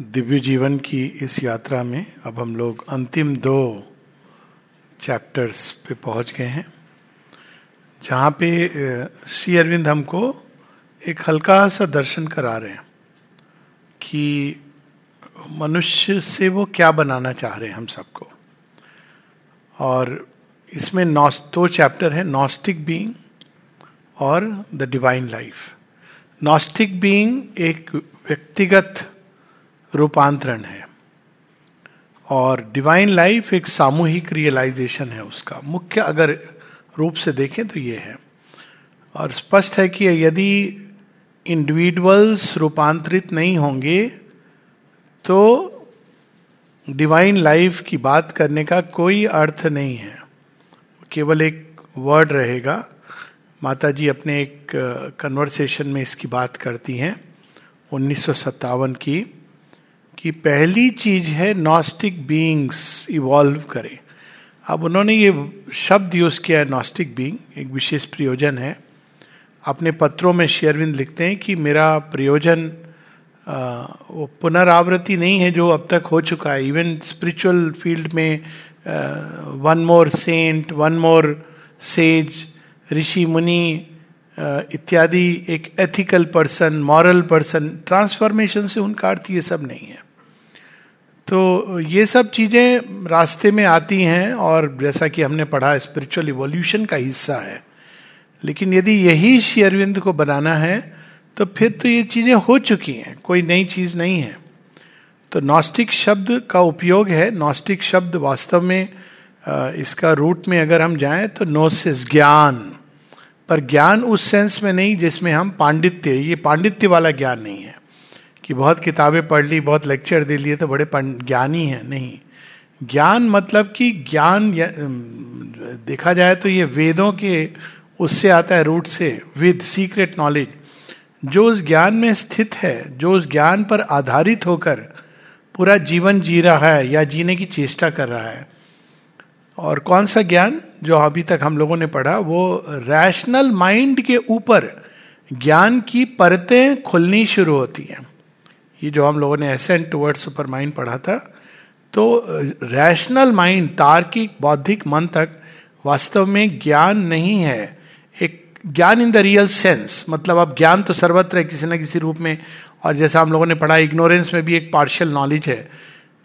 दिव्य जीवन की इस यात्रा में अब हम लोग अंतिम दो चैप्टर्स पे पहुँच गए हैं, जहाँ पे श्री अरविंद हमको एक हल्का सा दर्शन करा रहे हैं कि मनुष्य से वो क्या बनाना चाह रहे हैं हम सबको। और इसमें नॉस, दो चैप्टर है नॉस्टिक बीइंग और the divine life gnostic being एक व्यक्तिगत रूपांतरण है। और डिवाइन लाइफ एक सामूहिक रियलाइजेशन है उसका। मुख्य अगर रूप से देखें तो ये है। और स्पष्ट है कि यदि इंडिविजुअल्स रूपांतरित नहीं होंगे तो डिवाइन लाइफ की बात करने का कोई अर्थ नहीं है। केवल एक वर्ड रहेगा। माता जी अपने एक कन्वर्सेशन में इसकी बात करती हैं, उन्नीस सौ सत्तावन की। कि पहली चीज़ है नॉस्टिक बीइंग्स इवॉल्व करें। अब उन्होंने ये शब्द यूज़ किया है नॉस्टिक बीइंग एक विशेष प्रयोजन है। अपने पत्रों में शेयरविंद लिखते हैं कि मेरा प्रयोजन वो पुनरावृत्ति नहीं है जो अब तक हो चुका है। इवन स्पिरिचुअल फ़ील्ड में one more saint one more sage ऋषि, मुनि इत्यादि एक ethical person moral person transformation से उनका अर्थ ये सब नहीं है। तो ये सब चीज़ें रास्ते में आती हैं और जैसा कि हमने पढ़ा स्पिरिचुअल इवोल्यूशन का हिस्सा है। लेकिन यदि यही श्री अरविंद को बनाना है तो फिर तो ये चीज़ें हो चुकी हैं, कोई नई चीज़ नहीं है। तो नॉस्टिक शब्द का उपयोग है। नॉस्टिक शब्द वास्तव में इसका रूट में अगर हम जाएँ तो नोसिस ज्ञान। पर ज्ञान उस सेंस में नहीं जिसमें हम पांडित्य, ये पांडित्य वाला ज्ञान नहीं है। कि बहुत किताबें पढ़ ली, बहुत लेक्चर दे लिए तो बड़े ज्ञानी हैं, नहीं। ज्ञान मतलब कि ज्ञान देखा जाए तो ये वेदों के, उससे आता है रूट से, विद सीक्रेट नॉलेज। जो उस ज्ञान में स्थित है, जो उस ज्ञान पर आधारित होकर पूरा जीवन जी रहा है या जीने की चेष्टा कर रहा है। और कौन सा ज्ञान? जो अभी तक हम लोगों ने पढ़ा, वो रैशनल माइंड के ऊपर ज्ञान की परतें खुलनी शुरू होती हैं। ये जो हम लोगों ने एसेंट टुवर्ड सुपर माइंड पढ़ा था तो रैशनल माइंड तार्किक, बौद्धिक मन तक वास्तव में ज्ञान नहीं है। एक ज्ञान इन द रियल सेंस मतलब अब ज्ञान तो सर्वत्र है किसी न किसी रूप में, और जैसा हम लोगों ने पढ़ा इग्नोरेंस में भी एक पार्शियल नॉलेज है।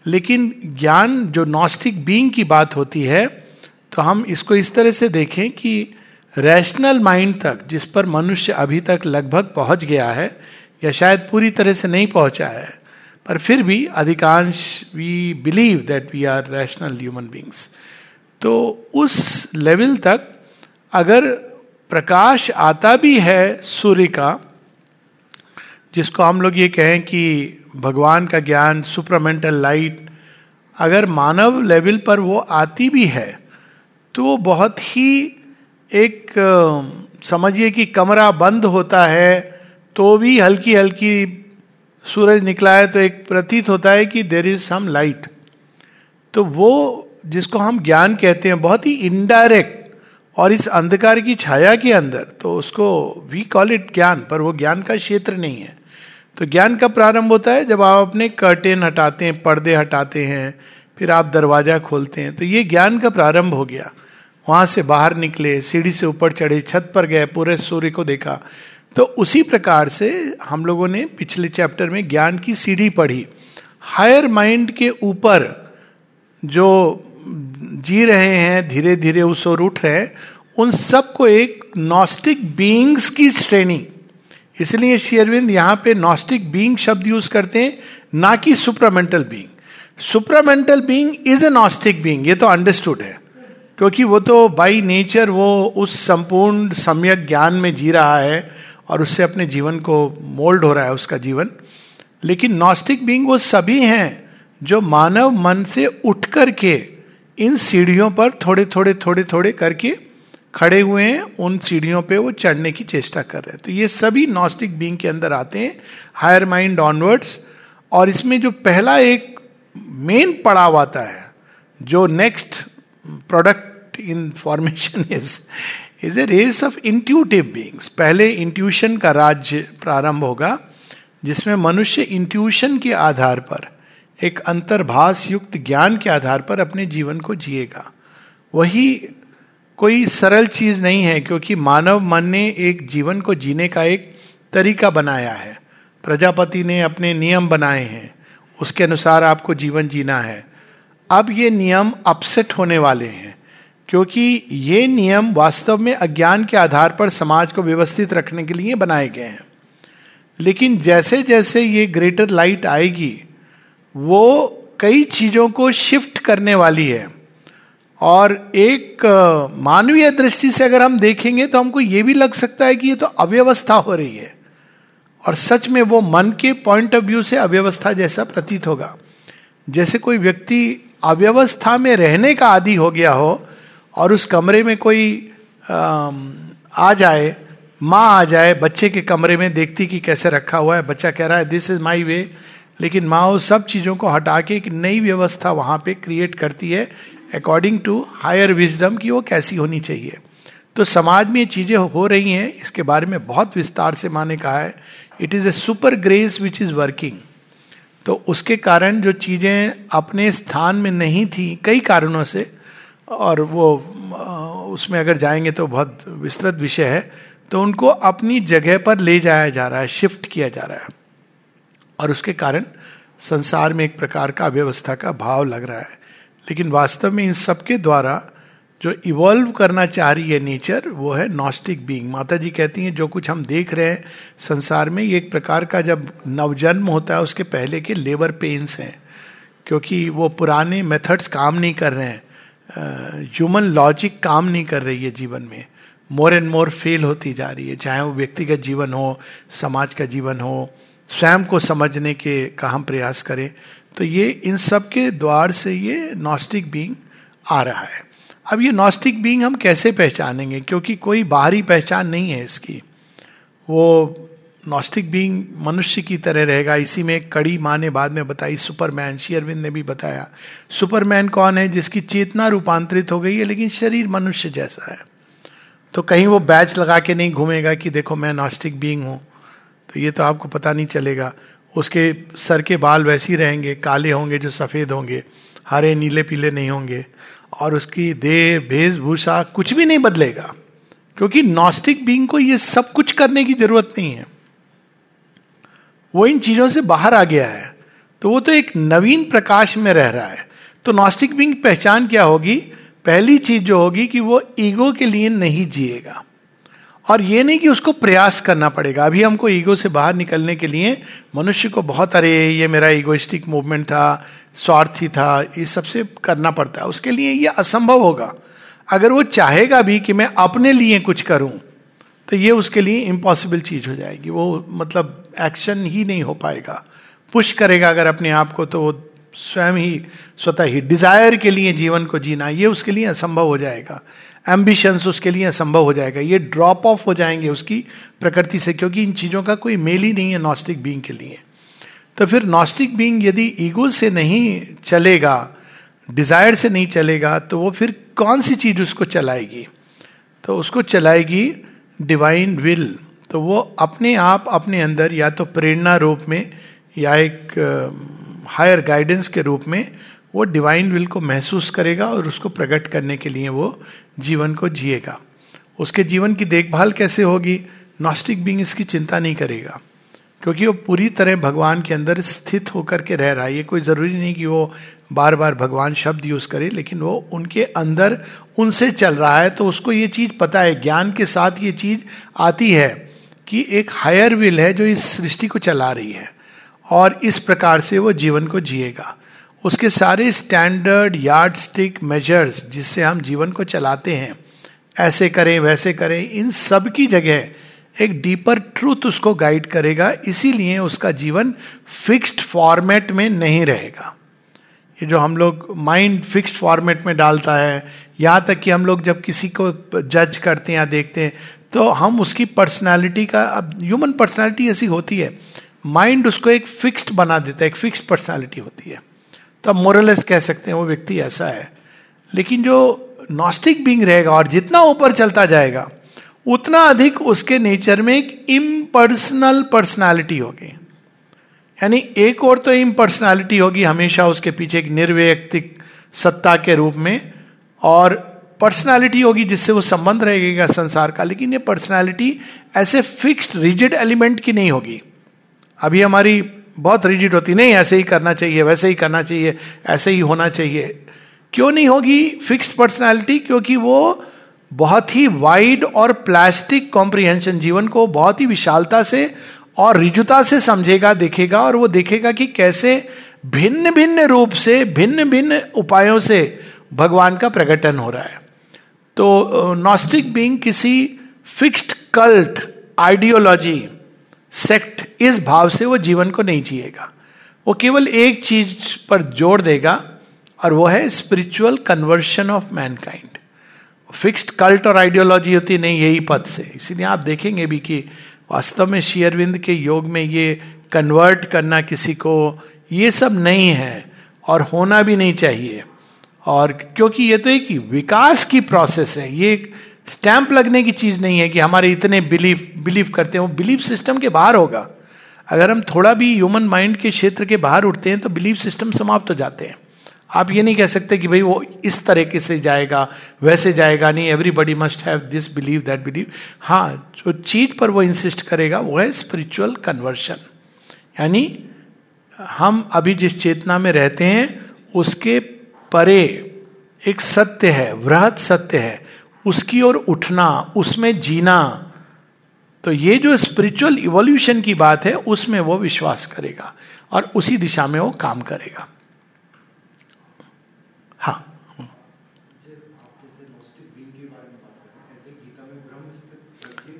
लेकिन ज्ञान जो नॉस्टिक बीइंग की बात होती है तो हम इसको इस तरह से देखें कि रैशनल माइंड तक, जिस पर मनुष्य अभी तक लगभग पहुँच गया है या शायद पूरी तरह से नहीं पहुँचा है, पर फिर भी अधिकांश we believe that we are rational human beings तो उस लेवल तक अगर प्रकाश आता भी है सूर्य का, जिसको हम लोग ये कहें कि भगवान का ज्ञान सुपरमेंटल लाइट अगर मानव लेवल पर वो आती भी है तो बहुत ही एक समझिए कि कमरा बंद होता है तो भी हल्की हल्की सूरज निकला है तो एक प्रतीत होता है कि देर इज़ सम लाइट तो वो जिसको हम ज्ञान कहते हैं, बहुत ही इनडायरेक्ट और इस अंधकार की छाया के अंदर तो उसको वी कॉल इट ज्ञान, पर वो ज्ञान का क्षेत्र नहीं है। तो ज्ञान का प्रारंभ होता है जब आप अपने कर्टेन हटाते हैं, पर्दे हटाते हैं, फिर आप दरवाज़ा खोलते हैं। तो ये ज्ञान का प्रारंभ हो गया। वहाँ से बाहर निकले, सीढ़ी से ऊपर चढ़े, छत पर गए, पूरे सूर्य को देखा। तो उसी प्रकार से हम लोगों ने पिछले चैप्टर में ज्ञान की सीढ़ी पढ़ी। हायर माइंड के ऊपर जो जी रहे हैं धीरे धीरे उस ओर उठ रहे हैं, उन सबको एक नॉस्टिक बीइंग्स की श्रेणी। इसलिए शेयरविंद यहाँ पे नॉस्टिक बींग शब्द यूज़ करते हैं, ना कि supramental being supramental being is a gnostic being ये तो अंडरस्टूड है। क्योंकि वो तो बाई नेचर वो उस संपूर्ण, सम्यक ज्ञान में जी रहा है और उससे अपने जीवन को मोल्ड हो रहा है उसका जीवन। लेकिन नॉस्टिक बींग वो सभी हैं जो मानव मन से उठ करके इन सीढ़ियों पर थोड़े थोड़े थोड़े थोड़े करके खड़े हुए हैं, उन सीढ़ियों पे वो चढ़ने की चेष्टा कर रहे हैं। तो ये सभी नॉस्टिक बींग के अंदर आते हैं हायर माइंड ऑनवर्ड्स और इसमें जो पहला एक मेन पड़ाव आता है, जो next product in formation is is a race of intuitive beings पहले इंट्यूशन का राज्य प्रारंभ होगा, जिसमें मनुष्य इंट्यूशन के आधार पर, एक अंतर्भाष युक्त ज्ञान के आधार पर अपने जीवन को जिएगा। वही कोई सरल चीज़ नहीं है, क्योंकि मानव मन ने एक जीवन को जीने का एक तरीका बनाया है। प्रजापति ने अपने नियम बनाए हैं, उसके अनुसार आपको जीवन जीना है। अब ये नियम अपसेट होने वाले हैं। क्योंकि ये नियम वास्तव में अज्ञान के आधार पर समाज को व्यवस्थित रखने के लिए बनाए गए हैं। लेकिन जैसे जैसे ये ग्रेटर लाइट आएगी, वो कई चीज़ों को शिफ्ट करने वाली है। और एक मानवीय दृष्टि से अगर हम देखेंगे तो हमको ये भी लग सकता है कि ये तो अव्यवस्था हो रही है। और सच में वो मन के पॉइंट ऑफ़ व्यू से अव्यवस्था जैसा प्रतीत होगा। जैसे कोई व्यक्ति अव्यवस्था में रहने का आदि हो गया हो और उस कमरे में कोई आ जाए, माँ आ जाए, बच्चे के कमरे में देखती कि कैसे रखा हुआ है, बच्चा कह रहा है दिस इज़ माई वे लेकिन माँ उस सब चीज़ों को हटा के एक नई व्यवस्था वहाँ पे क्रिएट करती है अकॉर्डिंग टू हायर विजडम की वो कैसी होनी चाहिए। तो समाज में ये चीज़ें हो रही हैं, इसके बारे में बहुत विस्तार से माँ ने कहा है। It is a super grace which is working तो उसके कारण जो चीज़ें अपने स्थान में नहीं थी, कई कारणों से और वो उसमें अगर जाएँगे तो बहुत विस्तृत विषय है तो उनको अपनी जगह पर ले जाया जा रहा है, शिफ्ट किया जा रहा है। और उसके कारण संसार में एक प्रकार का अव्यवस्था का भाव लग रहा है। लेकिन वास्तव में इन सबके द्वारा जो इवॉल्व करना चाह रही है नेचर वो है नॉस्टिक बीइंग माता जी कहती हैं, जो कुछ हम देख रहे हैं, संसार में ये एक प्रकार का जब नवजन्म होता है, उसके पहले के लेबर पेन्स हैं। क्योंकि वो पुराने मेथड्स काम नहीं कर रहे हैं। ह्यूमन लॉजिक काम नहीं कर रही है जीवन में। मोर एंड मोर फेल होती जा रही है। चाहे वो व्यक्तिगत जीवन हो, समाज का जीवन हो, स्वयं को समझने के का हम प्रयास करें तो ये इन सब के द्वार से ये नॉस्टिक बींग आ रहा है। अब ये नॉस्टिक बींग हम कैसे पहचानेंगे? क्योंकि कोई बाहरी पहचान नहीं है इसकी। वो नॉस्टिक बींग मनुष्य की तरह रहेगा इसी में एक कड़ी माँ ने बाद में बताई सुपरमैन शेयरविंद ने भी बताया सुपरमैन कौन है जिसकी चेतना रूपांतरित हो गई है लेकिन शरीर मनुष्य जैसा है तो कहीं वो बैच लगा के नहीं घूमेगा कि देखो मैं नॉस्टिक बींग हूँ तो ये तो आपको पता नहीं चलेगा उसके सर के बाल वैसे ही रहेंगे काले होंगे जो सफ़ेद होंगे हरे नीले पीले नहीं होंगे और उसकी देह वेशभूषा कुछ भी नहीं बदलेगा क्योंकि नॉस्टिक बींग को ये सब कुछ करने की ज़रूरत नहीं है वो इन चीज़ों से बाहर आ गया है। तो वो तो एक नवीन प्रकाश में रह रहा है। तो नॉस्टिक बींग पहचान क्या होगी? पहली चीज़ जो होगी कि वो ईगो के लिए नहीं जिएगा। और ये नहीं कि उसको प्रयास करना पड़ेगा। अभी हमको ईगो से बाहर निकलने के लिए मनुष्य को बहुत, अरे, ये मेरा ईगोइस्टिक मूवमेंट था, स्वार्थी था, ये सबसे करना पड़ता है। उसके लिए ये असंभव होगा। अगर वो चाहेगा भी कि मैं अपने लिए कुछ करूँ तो ये उसके लिए इम्पॉसिबल चीज़ हो जाएगी। वो मतलब एक्शन ही नहीं हो पाएगा। पुश करेगा अगर अपने आप को तो वो स्वयं ही, स्वतः ही डिज़ायर के लिए जीवन को जीना, ये उसके लिए असंभव हो जाएगा। एम्बिशंस उसके लिए असंभव हो जाएगा। ये ड्रॉप ऑफ़ हो जाएँगे उसकी प्रकृति से, क्योंकि इन चीज़ों का कोई मेल ही नहीं है नॉस्टिक बींग के लिए। तो फिर नॉस्टिक बींग यदि ईगो से नहीं चलेगा डिज़ायर से नहीं चलेगा तो वो फिर कौन सी चीज़ उसको चलाएगी? तो उसको चलाएगी डिवाइन विल तो वो अपने आप अपने अंदर या तो प्रेरणा रूप में या एक हायर गाइडेंस के रूप में वो डिवाइन विल को महसूस करेगा और उसको प्रकट करने के लिए वो जीवन को जिएगा। उसके जीवन की देखभाल कैसे होगी? नॉस्टिक बींग इसकी चिंता नहीं करेगा। क्योंकि वो पूरी तरह भगवान के अंदर स्थित होकर के रह रहा है। ये कोई ज़रूरी नहीं कि वो बार बार भगवान शब्द यूज़ करे, लेकिन वो उनके अंदर उनसे चल रहा है। तो उसको ये चीज़ पता है। ज्ञान के साथ ये चीज़ आती है। कि एक हायर विल है जो इस सृष्टि को चला रही है और इस प्रकार से वो जीवन को जिएगा। उसके सारे स्टैंडर्ड यार्ड स्टिक मेजर्स जिससे हम जीवन को चलाते हैं, ऐसे करें, वैसे करें, इन सब की जगह एक डीपर ट्रूथ उसको गाइड करेगा, इसीलिए उसका जीवन फिक्स्ड फॉर्मेट में नहीं रहेगा। ये जो हम लोग माइंड फिक्स्ड फॉर्मेट में डालता है, यहाँ तक कि हम लोग जब किसी को जज करते हैं या देखते हैं तो हम उसकी पर्सनालिटी का, अब ह्यूमन पर्सनालिटी ऐसी होती है माइंड उसको एक फिक्स्ड बना देता है, एक फिक्स्ड पर्सनालिटी होती है। तो अब मोरलेस कह सकते हैं, वो व्यक्ति ऐसा है। लेकिन जो नॉस्टिक बींग रहेगा और जितना ऊपर चलता जाएगा, उतना अधिक उसके नेचर में एक इम्पर्सनल पर्सनालिटी होगी। यानी एक और तो इम्पर्सनैलिटी होगी, हमेशा उसके पीछे एक निर्व्यक्तिक सत्ता के रूप में, और पर्सनालिटी होगी जिससे वो संबंध रहेगा संसार का, लेकिन ये पर्सनालिटी ऐसे फिक्स्ड रिजिड एलिमेंट की नहीं होगी। अभी हमारी बहुत रिजिड होती, नहीं, ऐसे ही करना चाहिए, वैसे ही करना चाहिए, ऐसे ही होना चाहिए। क्यों नहीं होगी फिक्स्ड पर्सनालिटी क्योंकि वो बहुत ही वाइड और प्लास्टिक कॉम्प्रिहेंशन जीवन को बहुत ही विशालता से और रिजुता से समझेगा, देखेगा, और वो देखेगा कि कैसे भिन्न भिन्न रूप से भिन्न भिन्न उपायों से भगवान का प्रकटन हो रहा है। तो नॉस्टिक बींग किसी फिक्स्ड कल्ट आइडियोलॉजी सेक्ट इस भाव से वो जीवन को नहीं जिएगा। वो केवल एक चीज़ पर ज़ोर देगा और वो है spiritual conversion of mankind fixed cult और आइडियोलॉजी होती नहीं, यही पद से। इसीलिए आप देखेंगे भी कि वास्तव में शेयरविंद के योग में ये कन्वर्ट करना किसी को, ये सब नहीं है और होना भी नहीं चाहिए। और क्योंकि ये तो एक विकास की प्रोसेस है, ये एक स्टैंप लगने की चीज़ नहीं है कि हमारे इतने बिलीफ बिलीव करते हैं, वो बिलीफ सिस्टम के बाहर होगा। अगर हम थोड़ा भी ह्यूमन माइंड के क्षेत्र के बाहर उठते हैं तो बिलीफ सिस्टम समाप्त हो जाते हैं। आप ये नहीं कह सकते कि भाई वो इस तरीके से जाएगा, वैसे जाएगा, नहीं everybody must have this believe that believe हाँ जो चीज़ पर वो इंसिस्ट करेगा, वो है स्पिरिचुअल कन्वर्शन यानी हम अभी जिस चेतना में रहते हैं, उसके परे एक सत्य है वृहत सत्य है, उसकी ओर उठना, उसमें जीना तो ये जो स्पिरिचुअल इवोल्यूशन की बात है, उसमें वो विश्वास करेगा और उसी दिशा में वो काम करेगा। हाँ।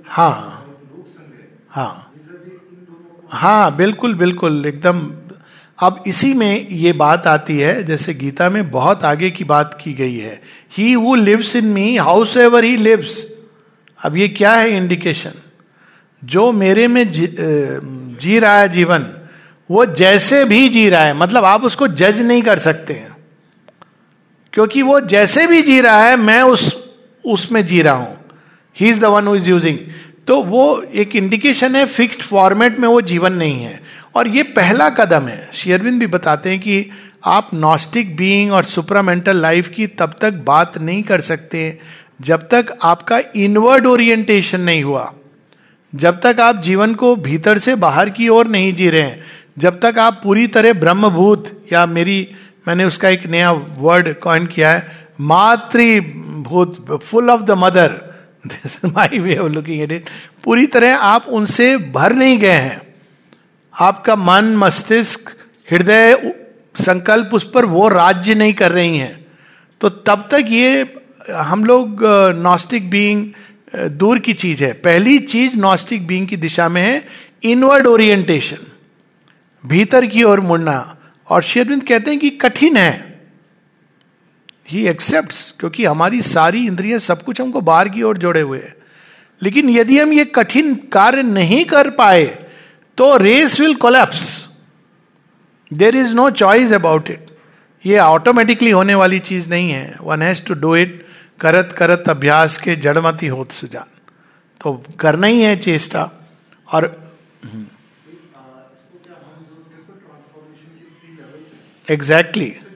हाँ। हाँ। हाँ बिल्कुल बिल्कुल, एकदम अब इसी में ये बात आती है जैसे गीता में बहुत आगे की बात की गई है। He who lives in me howsoever he lives अब ये क्या है इंडिकेशन जो मेरे में जी, जी रहा है जीवन वो जैसे भी जी रहा है मतलब आप उसको जज नहीं कर सकते हैं। क्योंकि वो जैसे भी जी रहा है मैं उस उसमें जी रहा हूँ। He is the one who is using तो वो एक इंडिकेशन है फिक्स्ड फॉर्मेट में वो जीवन नहीं है। और ये पहला कदम है। शेयरविंद भी बताते हैं कि आप नॉस्टिक बीइंग और सुपरामेंटल लाइफ की तब तक बात नहीं कर सकते, जब तक आपका इनवर्ड ओरिएंटेशन नहीं हुआ। जब तक आप जीवन को भीतर से बाहर की ओर नहीं जी रहे हैं। जब तक आप पूरी तरह ब्रह्मभूत, या मेरी, मैंने उसका एक नया वर्ड कॉइन किया है, मातृभूत full of the mother this my way of looking at it पूरी तरह आप उनसे भर नहीं गए हैं। आपका मन, मस्तिष्क, हृदय, संकल्प उस पर वो राज्य नहीं कर रही हैं। तो तब तक ये, हम लोग नॉस्टिक बीइंग दूर की चीज़ है। पहली चीज़ नॉस्टिक बीइंग की दिशा में है इनवर्ड ओरिएंटेशन भीतर की ओर मुड़ना। और शेरविंद कहते हैं कि कठिन है। ही एक्सेप्ट क्योंकि हमारी सारी इंद्रिय सब कुछ हमको बाहर की ओर जोड़े हुए हैं। लेकिन यदि हम ये कठिन कार्य नहीं कर पाए तो race will collapse there is no choice about it ये ऑटोमेटिकली होने वाली चीज़ नहीं है। One has to do it करत करत अभ्यास के जड़मती होत सुजान। तो करना ही है चेष्टा। और एग्जैक्टली exactly.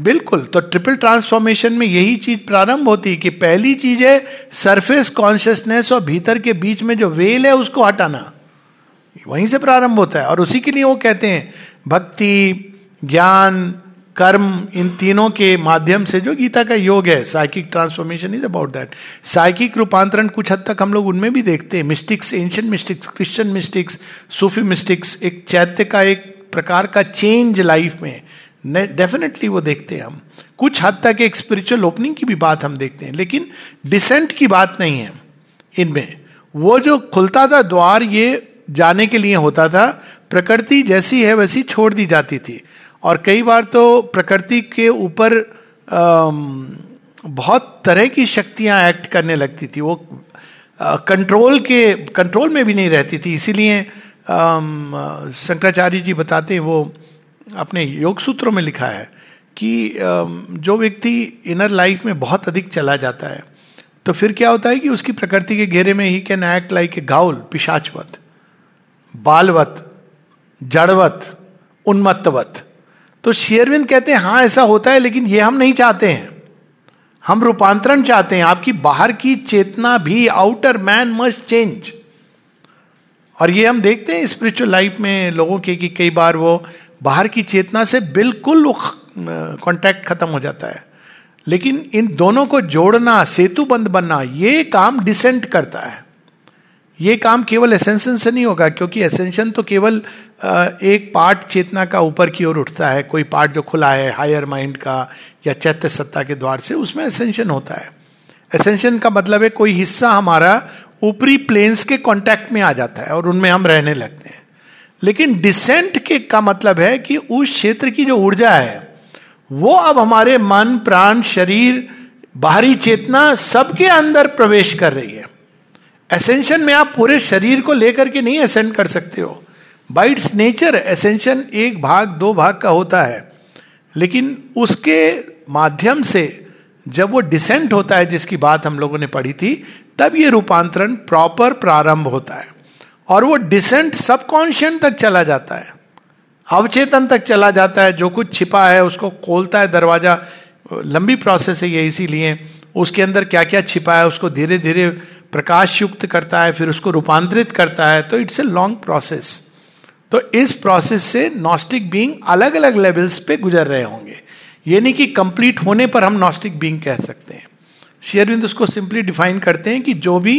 बिल्कुल तो ट्रिपल ट्रांसफॉर्मेशन में यही चीज़ प्रारंभ होती है कि पहली चीज़ है सरफेस कॉन्शियसनेस और भीतर के बीच में जो वेल है उसको हटाना। वहीं से प्रारंभ होता है। और उसी के लिए वो कहते हैं, भक्ति, ज्ञान, कर्म, इन तीनों के माध्यम से जो गीता का योग है psychic transformation is about that psychic रूपांतरण कुछ हद तक हम लोग उनमें भी देखते हैं। Mystics ancient mystics Christian mystics Sufi mystics एक चैत्य का एक प्रकार का चेंज लाइफ में। डेफिनेटली वो देखते हैं हम। कुछ हद तक एक स्पिरिचुअल ओपनिंग की भी बात हम देखते हैं, लेकिन डिसेंट की बात नहीं है इनमें। वो जो खुलता था द्वार, ये जाने के लिए होता था, प्रकृति जैसी है वैसी छोड़ दी जाती थी। और कई बार तो प्रकृति के ऊपर बहुत तरह की शक्तियाँ एक्ट करने लगती थी। वो कंट्रोल के कंट्रोल में भी नहीं रहती थी। इसीलिए शंकराचार्य जी बताते हैं वो अपने योग सूत्रों में लिखा है कि जो व्यक्ति इनर लाइफ में बहुत अधिक चला जाता है तो फिर क्या होता है कि उसकी प्रकृति के घेरे में ही can act like a ghoul पिशाचवत, बालवत, जड़वत, उन्मत्तवत। तो शेरविंद कहते हैं हाँ ऐसा होता है, लेकिन ये हम नहीं चाहते हैं। हम रूपांतरण चाहते हैं। आपकी बाहर की चेतना भी आउटर मैन मस्ट चेंज और ये हम देखते हैं स्पिरिचुअल लाइफ में लोगों के कि कई बार वो बाहर की चेतना से बिल्कुल कांटेक्ट खत्म हो जाता है। लेकिन इन दोनों को जोड़ना सेतु बंद बनना, ये काम डिसेंट करता है। ये काम केवल एसेंशन से नहीं होगा, क्योंकि एसेंशन तो केवल एक पार्ट चेतना का ऊपर की ओर उठता है। कोई पार्ट जो खुला है हायर माइंड का या चैत्य सत्ता के द्वार से, उसमें एसेंशन होता है। एसेंशन का मतलब है कोई हिस्सा हमारा ऊपरी प्लेन्स के कांटेक्ट में आ जाता है और उनमें हम रहने लगते हैं। लेकिन डिसेंट के का मतलब है कि उस क्षेत्र की जो ऊर्जा है, वो अब हमारे मन, प्राण, शरीर, बाहरी चेतना सबके अंदर प्रवेश कर रही है। एसेंशन में आप पूरे शरीर को लेकर के नहीं असेंड कर सकते हो। बाइट्स नेचर एसेंशन एक भाग, दो भाग का होता है। लेकिन उसके माध्यम से जब वो डिसेंट होता है, जिसकी बात हम लोगों ने पढ़ी थी, तब ये रूपांतरण प्रॉपर प्रारंभ होता है। और वो डिसेंट सबकॉन्शियंट तक चला जाता है। अवचेतन तक चला जाता है, जो कुछ छिपा है, उसको खोलता है दरवाज़ा। लंबी प्रोसेस है ये, इसीलिए उसके अंदर क्या क्या छिपा है, उसको धीरे धीरे प्रकाश युक्त करता है, फिर उसको रूपांतरित करता है। तो इट्स ए लॉन्ग प्रोसेस तो इस प्रोसेस से नॉस्टिक बींग अलग अलग लेवल्स पे गुजर रहे होंगे। ये नहीं कि कंप्लीट होने पर हम नॉस्टिक बींग कह सकते हैं। शेयरविंद उसको सिंपली डिफाइन करते हैं कि जो भी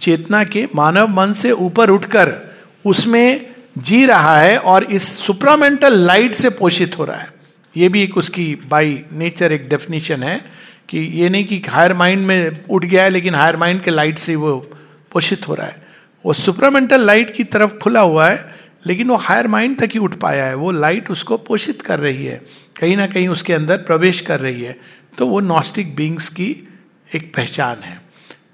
चेतना के मानव मन से ऊपर उठकर उसमें जी रहा है और इस सुपरामेंटल लाइट से पोषित हो रहा है। ये भी एक उसकी बाई नेचर एक डेफिनेशन है कि ये नहीं कि हायर माइंड में उठ गया है, लेकिन हायर माइंड के लाइट से वो पोषित हो रहा है। वो सुपरामेंटल लाइट की तरफ़ खुला हुआ है, लेकिन वो हायर माइंड तक ही उठ पाया है। वो लाइट उसको पोषित कर रही है। कहीं ना कहीं उसके अंदर प्रवेश कर रही है। तो वो नॉस्टिक बींग्स की एक पहचान है।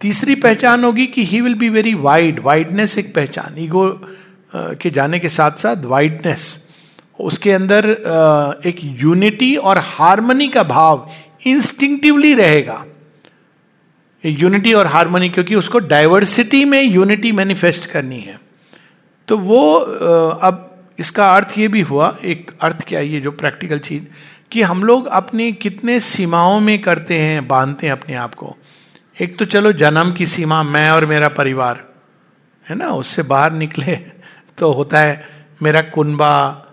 तीसरी पहचान होगी कि he will be very wide wideness एक पहचान ईगो के जाने के साथ साथ वाइडनेस उसके अंदर एक यूनिटी और हारमोनी का भाव इंस्टिंक्टिवली रहेगा। यूनिटी और हारमोनी क्योंकि उसको डाइवर्सिटी में यूनिटी मैनिफेस्ट करनी है। तो वो अब इसका अर्थ ये भी हुआ, एक अर्थ क्या ये जो प्रैक्टिकल चीज़, कि हम लोग अपनी कितने सीमाओं में करते हैं, बांधते हैं अपने आप को। एक तो चलो जन्म की सीमा, मैं और मेरा परिवार, है ना? उससे बाहर निकले तो होता है, मेरा कुनबा,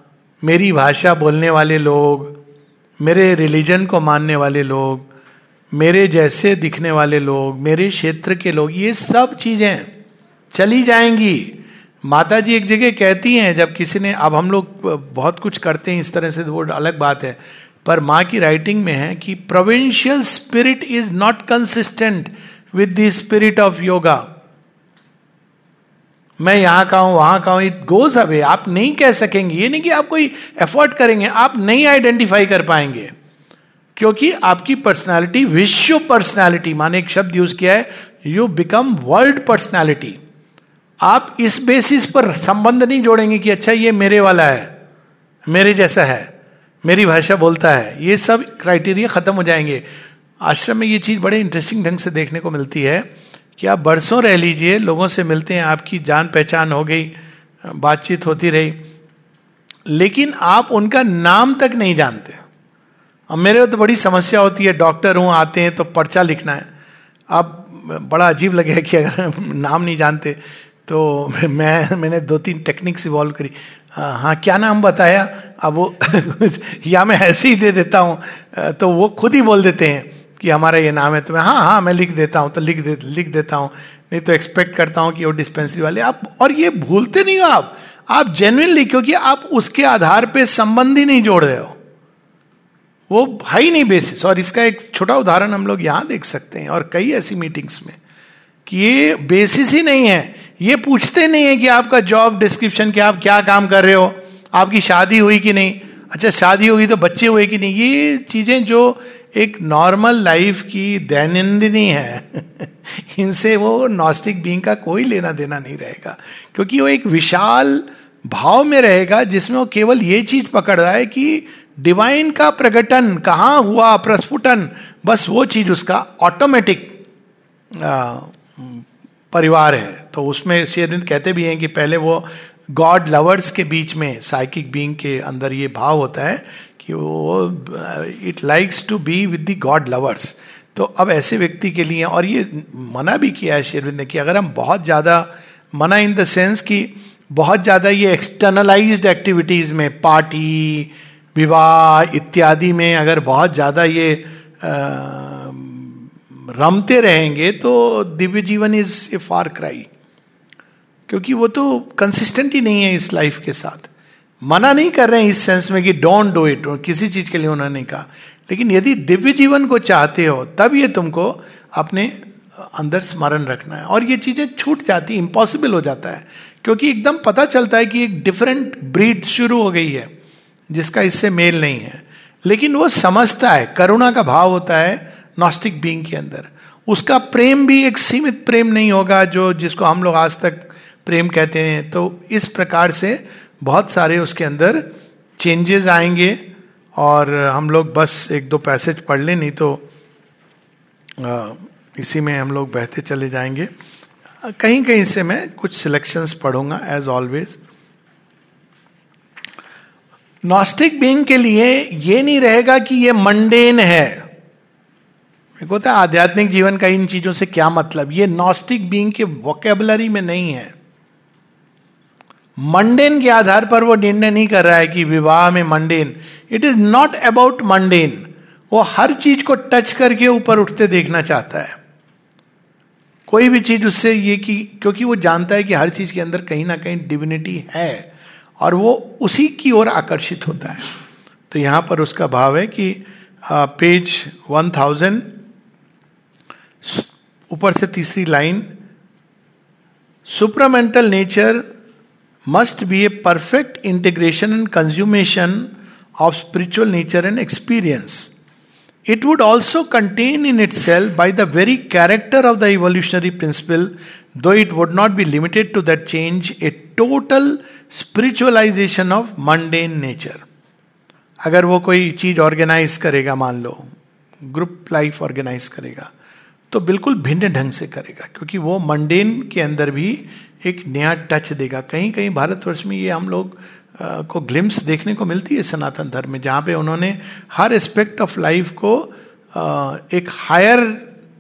मेरी भाषा बोलने वाले लोग, मेरे रिलीजन को मानने वाले लोग, मेरे जैसे दिखने वाले लोग, मेरे क्षेत्र के लोग, ये सब चीज़ें चली जाएँगी। माता जी एक जगह कहती हैं, जब किसी ने, अब हम लोग बहुत कुछ करते हैं, इस तरह से वो अलग बात है। पर माँ की राइटिंग में है कि provincial spirit is not consistent with the spirit of yoga मैं यहाँ का हूँ, वहाँ का हूँ इट गोज अवे आप नहीं कह सकेंगे। ये नहीं कि आप कोई एफर्ट करेंगे, आप नहीं आइडेंटिफाई कर पाएँगे। क्योंकि आपकी पर्सनालिटी विश्व पर्सनालिटी माने एक शब्द यूज़ किया है यू बिकम वर्ल्ड पर्सनालिटी आप इस बेसिस पर संबंध नहीं जोड़ेंगे कि अच्छा ये मेरे वाला है, मेरे जैसा है। मेरी भाषा बोलता है, ये सब क्राइटेरिया खत्म हो जाएँगे। आश्रम में ये चीज़ बड़े इंटरेस्टिंग ढंग से देखने को मिलती है कि आप बरसों रह लीजिए, लोगों से मिलते हैं, आपकी जान पहचान हो गई, बातचीत होती रही। लेकिन आप उनका नाम तक नहीं जानते। अब मेरे तो बड़ी समस्या होती है डॉक्टर हूँ, आते हैं तो पर्चा लिखना है। अब बड़ा अजीब लगे कि अगर नाम नहीं जानते तो मैं, मैंने दो तीन टेक्निक्स इवॉल्व करी। हाँ क्या नाम बताया? अब वो या मैं ऐसे ही दे देता हूँ तो वो खुद ही बोल देते हैं कि हमारा ये नाम है तो मैं हाँ हाँ मैं लिख देता हूँ तो लिख दे, लिख देता हूँ। नहीं तो एक्सपेक्ट करता हूँ कि वो डिस्पेंसरी वाले, आप, और ये भूलते नहीं हो आप। आप जेन्यनली क्योंकि आप उसके आधार पे संबंध ही नहीं जोड़ रहे हो। वो हाई नहीं बेसिस और इसका एक छोटा उदाहरण हम लोग यहाँ देख सकते हैं, और कई ऐसी मीटिंग्स में, कि ये बेसिस ही नहीं है। ये पूछते नहीं है कि आपका जॉब डिस्क्रिप्शन क्या आप क्या काम कर रहे हो, आपकी शादी हुई कि नहीं? अच्छा शादी होगी तो बच्चे हुए कि नहीं? ये चीज़ें जो एक नॉर्मल लाइफ की दैनंदिनी है, इनसे वो नॉस्टिक बींग का कोई लेना देना नहीं रहेगा। क्योंकि वो एक विशाल भाव में रहेगा जिसमें वो केवल ये चीज़ पकड़ रहा है कि डिवाइन का प्रकटन कहाँ हुआ, प्रस्फुटन, बस वो चीज़ उसका ऑटोमेटिक परिवार है तो उसमें शेरविंद कहते भी हैं कि पहले वो गॉड लवर्स के बीच में साइकिक बींग के अंदर ये भाव होता है कि वो it likes to be with the God lovers तो अब ऐसे व्यक्ति के लिए और ये मना भी किया है शेरविंद ने कि अगर हम बहुत ज़्यादा मना इन द सेंस कि बहुत ज़्यादा ये एक्सटर्नलाइज्ड एक्टिविटीज़ में पार्टी विवाह इत्यादि में अगर बहुत ज़्यादा ये आ, रमते रहेंगे तो दिव्य जीवन इज़ ए फार क्राई क्योंकि वो तो कंसिस्टेंट ही नहीं है इस लाइफ के साथ। मना नहीं कर रहे हैं इस सेंस में कि डोंट डू इट किसी चीज़ के लिए उन्होंने कहा। लेकिन यदि दिव्य जीवन को चाहते हो, तब ये तुमको अपने अंदर स्मरण रखना है। और ये चीज़ें छूट जाती इम्पॉसिबल हो जाता है। क्योंकि एकदम पता चलता है कि एक डिफरेंट ब्रीड शुरू हो गई है, जिसका इससे मेल नहीं है। लेकिन वो समझता है, करुणा का भाव होता है नॉस्टिक बींग के अंदर। उसका प्रेम भी एक सीमित प्रेम नहीं होगा जो जिसको हम लोग आज तक प्रेम कहते हैं। तो इस प्रकार से बहुत सारे उसके अंदर चेंजेस आएँगे और हम लोग बस एक दो पैसेज पढ़ लें, नहीं तो इसी में हम लोग बहते चले जाएँगे। कहीं कहीं से मैं कुछ सिलेक्शंस पढ़ूँगा एज ऑलवेज नॉस्टिक बींग के लिए ये नहीं रहेगा कि ये मंडेन है। होता है, आध्यात्मिक जीवन का इन चीज़ों से क्या मतलब? ये नॉस्टिक बींग के वोकेबलरी में नहीं है। मंडेन के आधार पर वो निर्णय नहीं कर रहा है कि विवाह में mundane it is not about mundane वो हर चीज़ को टच करके ऊपर उठते देखना चाहता है। कोई भी चीज़ उससे ये कि, क्योंकि वो जानता है कि हर चीज़ के अंदर कहीं ना कहीं डिविनिटी है, और वो उसी की ओर आकर्षित होता है। तो यहाँ पर उसका भाव है कि पेज वन थाउज़ेंड ऊपर से तीसरी line, supramental nature must be a perfect integration and consummation of spiritual nature and experience. It would also contain in itself by the very character of the evolutionary principle, though it would not be limited to that change a total spiritualisation of mundane nature. अगर वो कोई चीज़ organise करेगा, मान लो, group life organise करेगा तो बिल्कुल भिन्न ढंग से करेगा, क्योंकि वो मंडेन के अंदर भी एक नया टच देगा। कहीं कहीं भारतवर्ष में ये हम लोग को ग्लिम्स देखने को मिलती है सनातन धर्म में, जहाँ पे उन्होंने हर एस्पेक्ट ऑफ़ लाइफ को एक हायर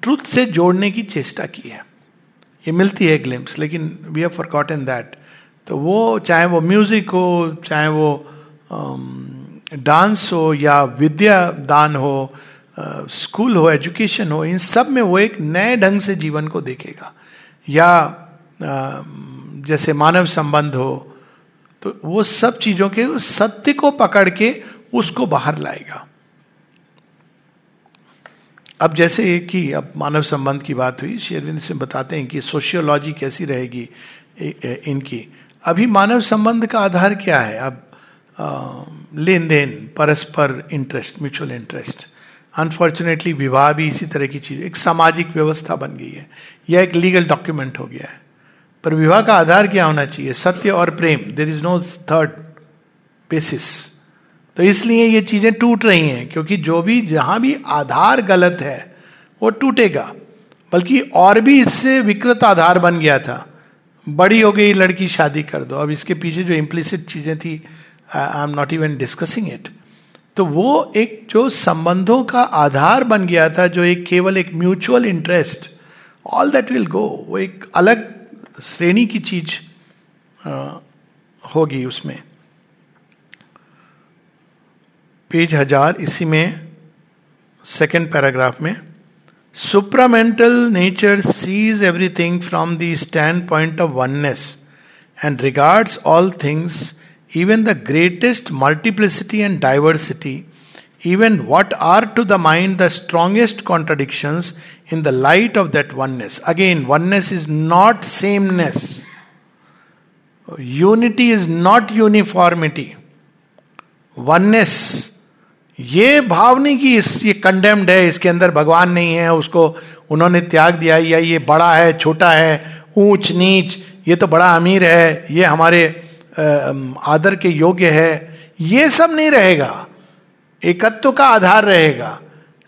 ट्रूथ से जोड़ने की चेष्टा की है। ये मिलती है ग्लिम्स लेकिन वी हैव फॉरगॉटन दैट। तो वो, चाहे वो म्यूज़िक हो, चाहे वो डांस हो या विद्या दान हो स्कूल हो एजुकेशन हो, इन सब में वो एक नए ढंग से जीवन को देखेगा। या जैसे मानव संबंध हो तो वो सब चीज़ों के सत्य को पकड़ के उसको बाहर लाएगा। अब जैसे एक ही, अब मानव संबंध की बात हुई शेरविंद से बताते हैं कि सोशियोलॉजी कैसी रहेगी इनकी। अभी मानव संबंध का आधार क्या है? अब लेन देन, परस्पर इंटरेस्ट म्यूचुअल इंटरेस्ट अनफॉर्चुनेटली विवाह भी इसी तरह की चीज़, एक सामाजिक व्यवस्था बन गई है। यह एक लीगल डॉक्यूमेंट हो गया है। पर विवाह का आधार क्या होना चाहिए? सत्य और प्रेम there is no third basis तो इसलिए ये चीज़ें टूट रही हैं, क्योंकि जो भी, जहाँ भी आधार गलत है, वो टूटेगा। बल्कि और भी इससे विकृत आधार बन गया था। बड़ी हो गई, लड़की शादी कर दो। अब इसके पीछे जो इम्प्लिसिट चीज़ें थी I am not even discussing it तो वो एक जो संबंधों का आधार बन गया था, जो एक केवल एक mutual interest all that will go वो एक अलग श्रेणी की चीज़ होगी उसमें। पेज हज़ार, इसी में सेकेंड पैराग्राफ में supramental nature sees everything from the standpoint of oneness and regards all things even the greatest multiplicity and diversity, even what are to the mind the strongest contradictions, in the light of that oneness. Again, oneness is not sameness. Unity is not uniformity. Oneness ये भाव नहीं कि इस ये condemned है इसके अंदर भगवान नहीं है उसको उन्होंने त्याग दिया या ये बड़ा है छोटा है ऊंच नीच ये तो बड़ा अमीर है ये हमारे आदर के योग्य है, ये सब नहीं रहेगा। एकत्व का आधार रहेगा,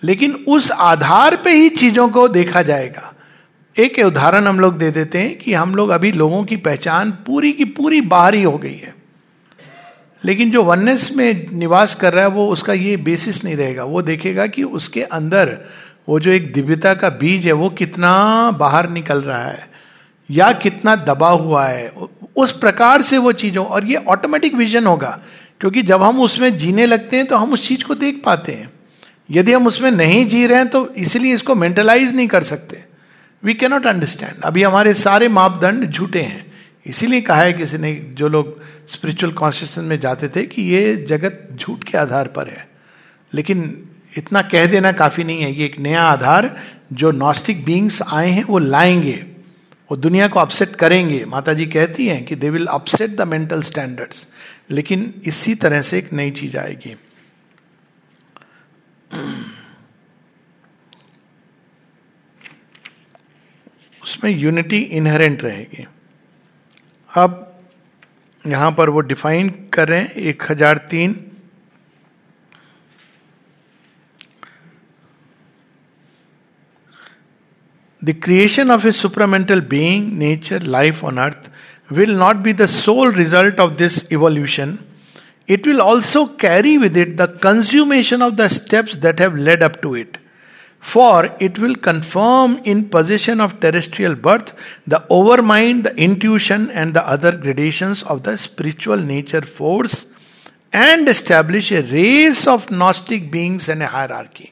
लेकिन उस आधार पे ही चीज़ों को देखा जाएगा। एक उदाहरण हम लोग दे देते हैं कि हम लोग अभी लोगों की पहचान पूरी की पूरी बाहरी हो गई है। लेकिन जो वननेस में निवास कर रहा है, वो उसका ये बेसिस नहीं रहेगा। वो देखेगा कि उसके अंदर वो जो एक दिव्यता का बीज है, वो कितना बाहर निकल रहा है, या कितना दबा हुआ है उस प्रकार से वो चीज़ों और ये ऑटोमेटिक विजन होगा, क्योंकि जब हम उसमें जीने लगते हैं तो हम उस चीज़ को देख पाते हैं। यदि हम उसमें नहीं जी रहे हैं तो इसलिए इसको मेंटलाइज नहीं कर सकते। वी कैनॉट अंडरस्टैंड अभी हमारे सारे मापदंड झूठे हैं। इसीलिए कहा है किसी ने, जो लोग स्पिरिचुअल कॉन्शियसनेस में जाते थे, कि ये जगत झूठ के आधार पर है। लेकिन इतना कह देना काफ़ी नहीं है। ये एक नया आधार, जो नॉस्टिक बींग्स आए हैं, वो लाएँगे। वो दुनिया को अपसेट करेंगे। माता जी कहती हैं कि they will upset the mental standards लेकिन इसी तरह से एक नई चीज़ आएगी। उसमें यूनिटी इनहेरेंट रहेगी। अब यहाँ पर वो डिफाइन करें एक हज़ार तीन The creation of a supramental being, nature, life on earth will not be the sole result of this evolution. It will also carry with it the consummation of the steps that have led up to it. For it will confirm in possession of terrestrial birth the overmind, the intuition, and the other gradations of the spiritual nature force and establish a race of Gnostic beings and a hierarchy.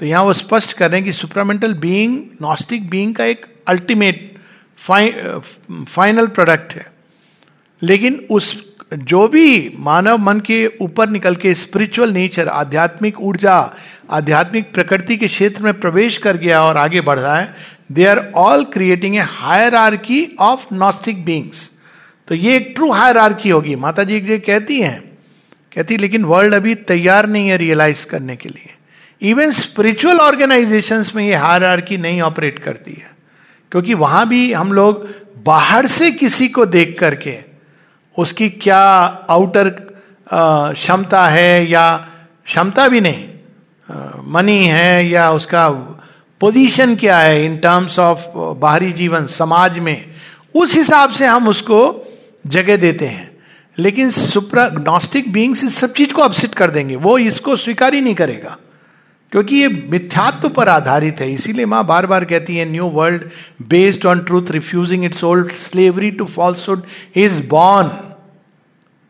तो यहाँ वो स्पष्ट कर रहे हैं कि supramental being gnostic being का एक अल्टीमेट फाइनल प्रोडक्ट है। लेकिन उस, जो भी मानव मन के ऊपर निकल के स्पिरिचुअल नेचर आध्यात्मिक ऊर्जा, आध्यात्मिक प्रकृति के क्षेत्र में प्रवेश कर गया और आगे बढ़ रहा है they are all creating a hierarchy of gnostic beings तो ये एक ट्रू हायर आर्की होगी माता जी कहती हैं, कहती लेकिन वर्ल्ड अभी तैयार नहीं है रियलाइज़ करने के लिए। इवन स्पिरिचुअल ऑर्गेनाइजेशन में ये हार आर की नहीं ऑपरेट करती है। क्योंकि वहाँ भी हम लोग बाहर से किसी को देख करके उसकी क्या आउटर क्षमता है या क्षमता भी नहीं मनी है या उसका पोजीशन क्या है इन टर्म्स ऑफ़ बाहरी जीवन, समाज में, उस हिसाब से हम उसको जगह देते हैं। लेकिन सुप्रा नॉस्टिक बींग्स इस सब चीज़ को अपसिट कर देंगे। वो इसको स्वीकार ही नहीं करेगा। क्योंकि ये मिथ्यात्व पर आधारित है। इसीलिए माँ बार बार कहती है new world based on truth refusing its old slavery to falsehood is born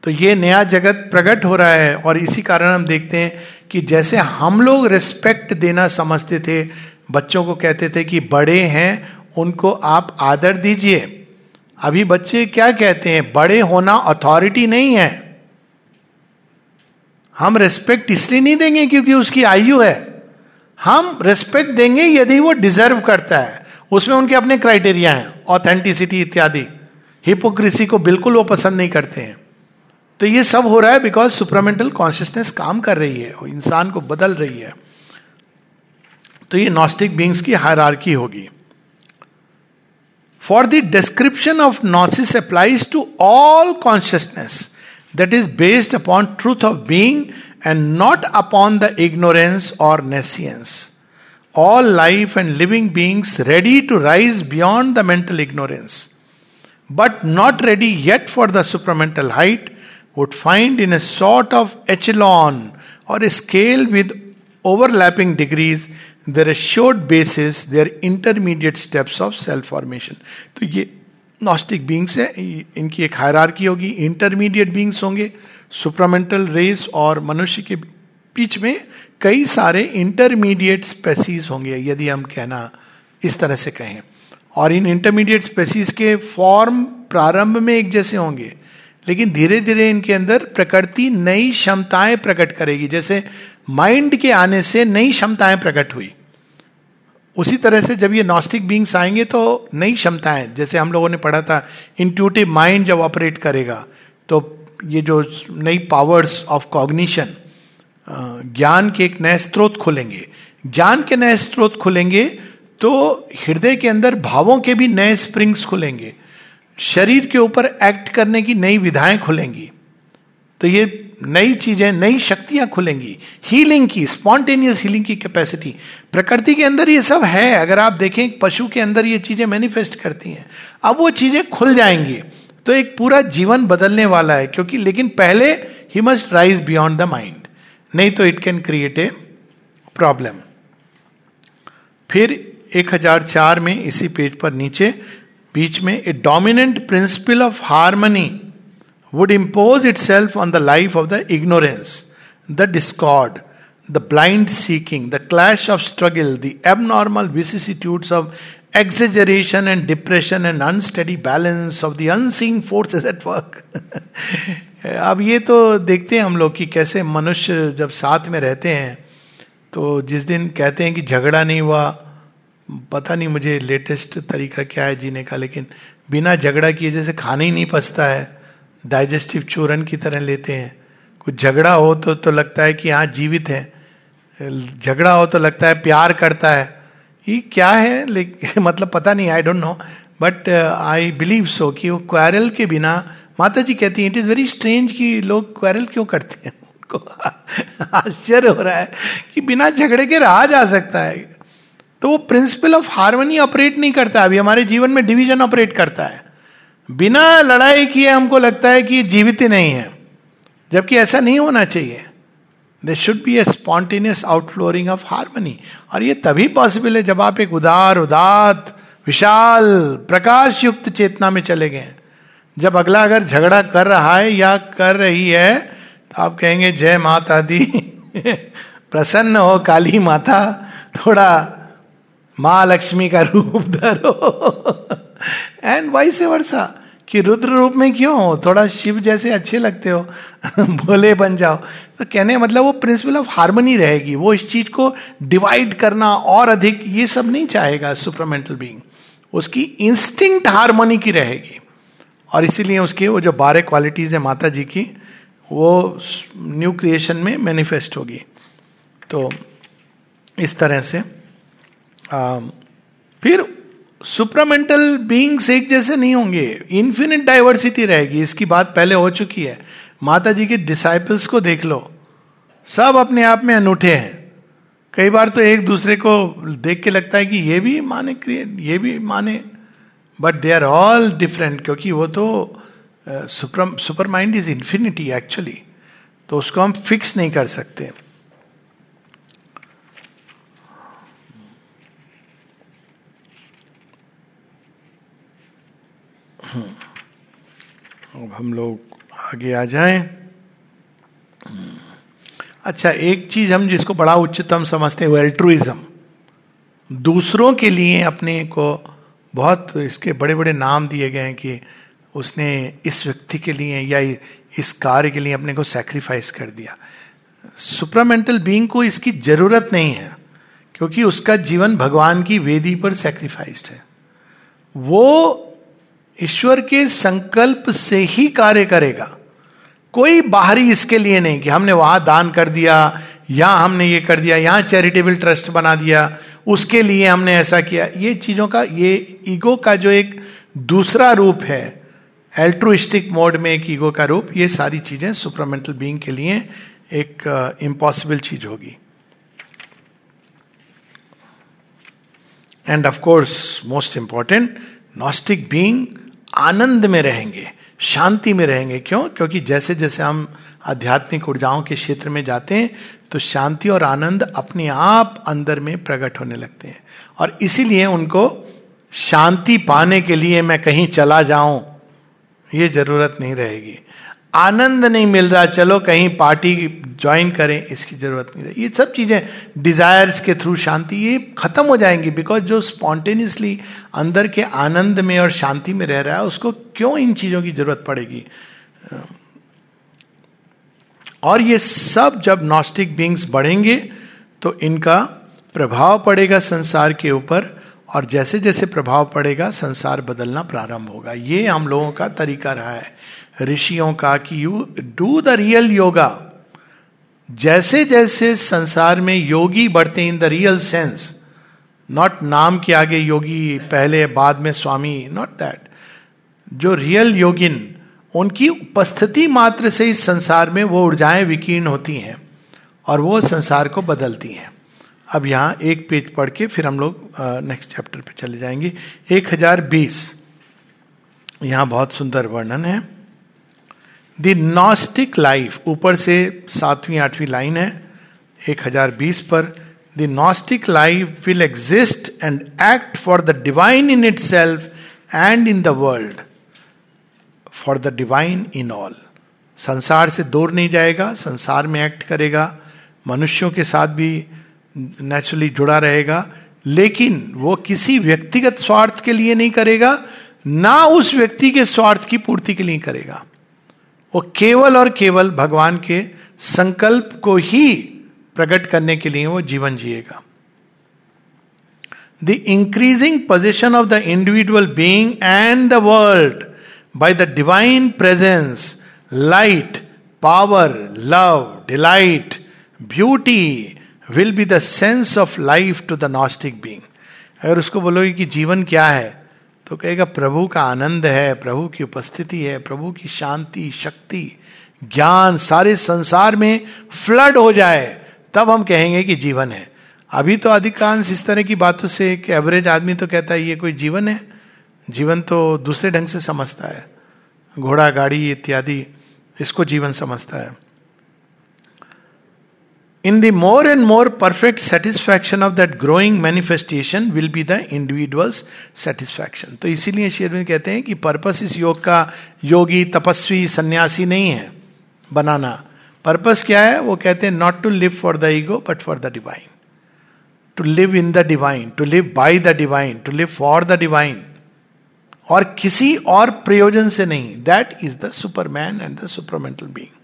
तो ये नया जगत प्रकट हो रहा है और इसी कारण हम देखते हैं कि जैसे हम लोग रिस्पेक्ट देना समझते थे, बच्चों को कहते थे कि बड़े हैं, उनको आप आदर दीजिए। अभी बच्चे क्या कहते हैं? बड़े होना अथॉरिटी नहीं है। हम रिस्पेक्ट इसलिए नहीं देंगे क्योंकि उसकी आयु है। हम रिस्पेक्ट देंगे यदि वो डिजर्व करता है। उसमें उनके अपने क्राइटेरिया हैं ऑथेंटिसिटी इत्यादि। हिपोक्रेसी को बिल्कुल वो पसंद नहीं करते हैं। तो ये सब हो रहा है बिकॉज़ सुपरामेंटल कॉन्शियसनेस काम कर रही है इंसान को बदल रही है। तो ये नॉस्टिक बींग्स की हायरार्की होगी। For the description of gnosis applies to all consciousness that is based upon truth of being and not upon the ignorance और nescience all life and living beings ready to rise beyond the mental ignorance but not ready yet for the supramental height would find in a sort of echelon और a scale with overlapping degrees there a short basis there intermediate steps of self formation तो ये gnostic beings हैं, इनकी एक hierarchy होगी intermediate beings होंगे supramental race और मनुष्य के बीच में कई सारे इंटरमीडिएट स्पेसीज होंगे, यदि हम कहना इस तरह से कहें। और इन इंटरमीडिएट स्पेसीज के फॉर्म प्रारंभ में एक जैसे होंगे, लेकिन धीरे धीरे इनके अंदर प्रकृति नई क्षमताएँ प्रकट करेगी। जैसे माइंड के आने से नई क्षमताएँ प्रकट हुई। उसी तरह से जब ये नॉस्टिक बींग्स आएँगे तो नई क्षमताएँ, जैसे हम लोगों ने पढ़ा था इंट्यूटिव माइंड जब ऑपरेट करेगा तो ये जो नई पावर्स ऑफ़ कॉग्निशन ज्ञान के एक नए स्रोत खुलेंगे। ज्ञान के नए स्रोत खुलेंगे तो हृदय के अंदर भावों के भी नए स्प्रिंग्स खुलेंगे। शरीर के ऊपर एक्ट करने की नई विधाएँ खुलेंगी। तो ये नई चीज़ें, नई शक्तियाँ खुलेंगी। हीलिंग की स्पॉन्टेनियस हीलिंग की कैपेसिटी प्रकृति के अंदर ये सब है। अगर आप देखें, पशु के अंदर ये चीज़ें मैनिफेस्ट करती हैं। अब वो चीज़ें खुल जाएँगी। तो एक पूरा जीवन बदलने वाला है, क्योंकि लेकिन पहले he must rise beyond the mind नहीं तो it can create a problem फिर 1004 में इसी पेज पर नीचे, बीच में a dominant principle of harmony would impose itself on the life of the ignorance the discord the blind seeking the clash of struggle the abnormal vicissitudes of exaggeration and depression and unsteady balance of the unseen forces at work. अब ये तो देखते हैं हम लोग कि कैसे मनुष्य जब साथ में रहते हैं तो जिस दिन कहते हैं कि झगड़ा नहीं हुआ, पता नहीं मुझे लेटेस्ट तरीका क्या है जीने का, लेकिन बिना झगड़ा किए जैसे खाना ही नहीं पचता है डाइजेस्टिव चूरन की तरह लेते हैं। कुछ झगड़ा हो तो तो लगता है कि हाँ जीवित है। झगड़ा हो तो लगता है प्यार करता है। ये क्या है लेकिन मतलब पता नहीं I don't know but I believe so कि वो क्वारल के बिना माता जी कहती हैं इट इज़ वेरी स्ट्रेंज कि लोग क्वारल क्यों करते हैं? उनको आश्चर्य हो रहा है कि बिना झगड़े के रहा जा सकता है। तो वो प्रिंसिपल ऑफ़ हारमोनी ऑपरेट नहीं करता, अभी हमारे जीवन में डिवीज़न ऑपरेट करता है। बिना लड़ाई किए हमको लगता है कि जीवित ही नहीं है, जबकि ऐसा नहीं होना चाहिए। They should be a spontaneous outflowering of harmony और ये तभी पॉसिबल है जब आप एक उदार, उदात, विशाल प्रकाश युक्त चेतना में चले गए जब अगला अगर झगड़ा कर रहा है या कर रही है तो आप कहेंगे, जय माता दी। प्रसन्न हो, काली माता, थोड़ा माँ लक्ष्मी का रूप धरो। एंड वाई से वर्षा कि रुद्र रूप में क्यों? हो थोड़ा शिव जैसे अच्छे लगते हो। भोले बन जाओ। तो कहने मतलब वो प्रिंसिपल ऑफ़ हारमोनी रहेगी। वो इस चीज़ को डिवाइड करना और अधिक ये सब नहीं चाहेगा सुपरमेंटल बींग उसकी इंस्टिंक्ट हारमोनी की रहेगी। और इसीलिए उसके वो जो बारह क्वालिटीज है माता जी की वो न्यू क्रिएशन में मैनिफेस्ट होगी। तो इस तरह से आ, फिर सुपरामेंटल बींग्स एक जैसे नहीं होंगे। इन्फिनिट डाइवर्सिटी रहेगी। इसकी बात पहले हो चुकी है। माता जी के डिसाइपल्स को देख लो। सब अपने आप में अनूठे हैं। कई बार तो एक दूसरे को देख के लगता है कि ये भी माने क्रिएट ये भी माने। But they are all different क्योंकि वो तो super super mind is infinity actually तो उसको हम फिक्स नहीं कर सकते। अब हम लोग आगे आ जाएँ। अच्छा एक चीज़ हम जिसको बड़ा उच्चतम समझते हैं, वो एल्ट्रुइज्म दूसरों के लिए अपने को बहुत इसके बड़े बड़े नाम दिए गए हैं कि उसने इस व्यक्ति के लिए या इस कार्य के लिए अपने को सेक्रीफाइस कर दिया। सुपरामेंटल बीइंग को इसकी ज़रूरत नहीं है, क्योंकि उसका जीवन भगवान की वेदी पर सेक्रीफाइस्ड है। वो ईश्वर के संकल्प से ही कार्य करेगा। कोई बाहरी इसके लिए नहीं कि हमने वहाँ दान कर दिया या हमने ये कर दिया यहाँ चैरिटेबल ट्रस्ट बना दिया उसके लिए हमने ऐसा किया। ये चीज़ों का ये ईगो का जो एक दूसरा रूप है एल्ट्रोइस्टिक मोड में एक ईगो का रूप ये सारी चीज़ें सुपरमेंटल बींग के लिए एक इम्पॉसिबल uh, चीज़ होगी। And of course most important gnostic being आनंद में रहेंगे, शांति में रहेंगे। क्यों? क्योंकि जैसे जैसे हम आध्यात्मिक ऊर्जाओं के क्षेत्र में जाते हैं तो शांति और आनंद अपने आप अंदर में प्रकट होने लगते हैं। और इसीलिए उनको शांति पाने के लिए मैं कहीं चला जाऊँ, ये ज़रूरत नहीं रहेगी। आनंद नहीं मिल रहा, चलो कहीं पार्टी ज्वाइन करें, इसकी ज़रूरत नहीं रही। ये सब चीज़ें डिजायर्स के थ्रू शांति, ये खत्म हो जाएँगी बिकॉज़ जो स्पॉन्टेनियसली अंदर के आनंद में और शांति में रह रहा है, उसको क्यों इन चीज़ों की ज़रूरत पड़ेगी? और ये सब जब नॉस्टिक बींग्स बढ़ेंगे तो इनका प्रभाव पड़ेगा संसार के ऊपर, और जैसे जैसे प्रभाव पड़ेगा, संसार बदलना प्रारंभ होगा। ये हम लोगों का तरीका रहा है। ऋषियों का कि you do the real yoga. जैसे जैसे संसार में योगी बढ़ते in the real sense, not नाम के आगे योगी, पहले, बाद में स्वामी, नॉट दैट। जो रियल योगिन, उनकी उपस्थिति मात्र से इस संसार में वो ऊर्जाएँ विकीर्ण होती हैं और वो संसार को बदलती हैं। अब यहाँ एक पेज पढ़ के फिर हम लोग नेक्स्ट चैप्टर पे चले जाएँगे। एक हज़ार बीस। यहाँ बहुत सुंदर वर्णन है। द नॉस्टिक लाइफ ऊपर से सातवीं, आठवीं लाइन है, एक हज़ार बीस पर the gnostic life will exist and act for the divine in itself and in the world for the divine in all संसार से दूर नहीं जाएगा, संसार में एक्ट करेगा, मनुष्यों के साथ भी नेचुरली जुड़ा रहेगा, लेकिन वो किसी व्यक्तिगत स्वार्थ के लिए नहीं करेगा, ना उस व्यक्ति के स्वार्थ की पूर्ति के लिए करेगा। वो केवल और केवल भगवान के संकल्प को ही प्रकट करने के लिए वो जीवन जिएगा। The increasing position of the individual being and the world by the divine presence light power love delight beauty will be the sense of life to the gnostic being अगर उसको बोलोगे कि जीवन क्या है तो कहेगा, प्रभु का आनंद है, प्रभु की उपस्थिति है, प्रभु की शांति, शक्ति, ज्ञान सारे संसार में फ्लड हो जाए, तब हम कहेंगे कि जीवन है। अभी तो अधिकांश इस तरह की बातों से एक एवरेज आदमी तो कहता है, ये कोई जीवन है? जीवन तो दूसरे ढंग से समझता है। घोड़ा, गाड़ी, इत्यादि, इसको जीवन समझता है। In the more and more perfect satisfaction of that growing manifestation will be the individual's satisfaction तो इसीलिए शेरविंद कहते हैं कि पर्पस इस योग का, योगी, तपस्वी, सन्यासी नहीं है बनाना। पर्पस क्या है? वो कहते हैं not to live for the ego but for the divine to live in the divine to live by the divine to live for the divine और किसी और प्रयोजन से नहीं। That is the superman and the supermental being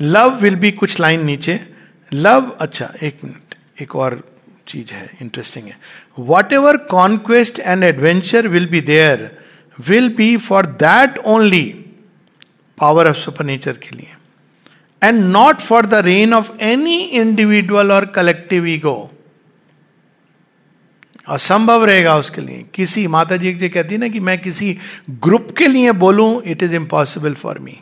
love will be कुछ line नीचे। Love अच्छा एक मिनट, एक और चीज़ है इंटरेस्टिंग है। Whatever conquest and adventure will be there will be for that only power of super nature के लिए। And not for the reign of any individual और कलेक्टिव ईगो असंभव रहेगा उसके लिए। किसी माता जी कहती ना कि मैं किसी ग्रुप के लिए बोलूँ it is impossible for me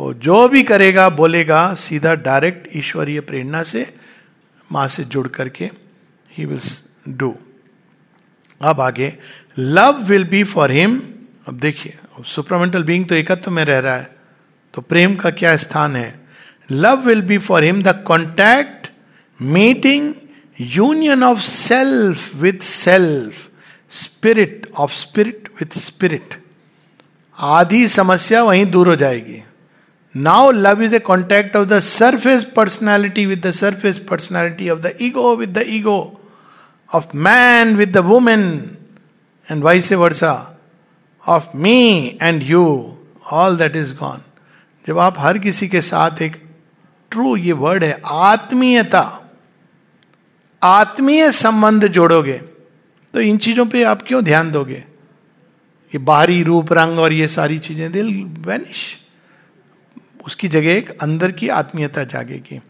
वो जो भी करेगा, बोलेगा, सीधा डायरेक्ट ईश्वरीय प्रेरणा से, माँ से जुड़ करके ही विल डू अब आगे love will be for him अब देखिए सुपरमेंटल बींग तो एकत्व में रह रहा है तो प्रेम का क्या स्थान है? Love will be for him the contact meeting union of self with self spirit of spirit with spirit आधी समस्या वहीं दूर हो जाएगी। Now love is a contact of the surface personality with the surface personality of the ego with the ego of man with the women and vice versa of me and you all that is gone जब आप हर किसी के साथ एक true ये word है, आत्मीयता, आत्मीय संबंध जोड़ोगे तो इन चीज़ों पे आप क्यों ध्यान दोगे? ये बाहरी रूप, रंग और ये सारी चीज़ें दिल वैनिश उसकी जगह एक अंदर की आत्मीयता जागेगी।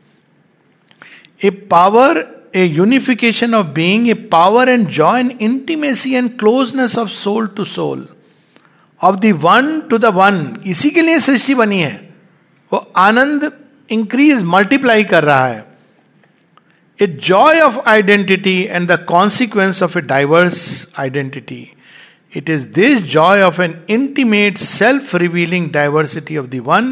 A power a unification of being a power and joy and intimacy and closeness of soul to soul of the one to the one इसी के लिए सृष्टि बनी है। वो आनंद इंक्रीज मल्टीप्लाई कर रहा है। A joy of identity and the consequence of a diverse identity it is this joy of an intimate self revealing diversity of the One,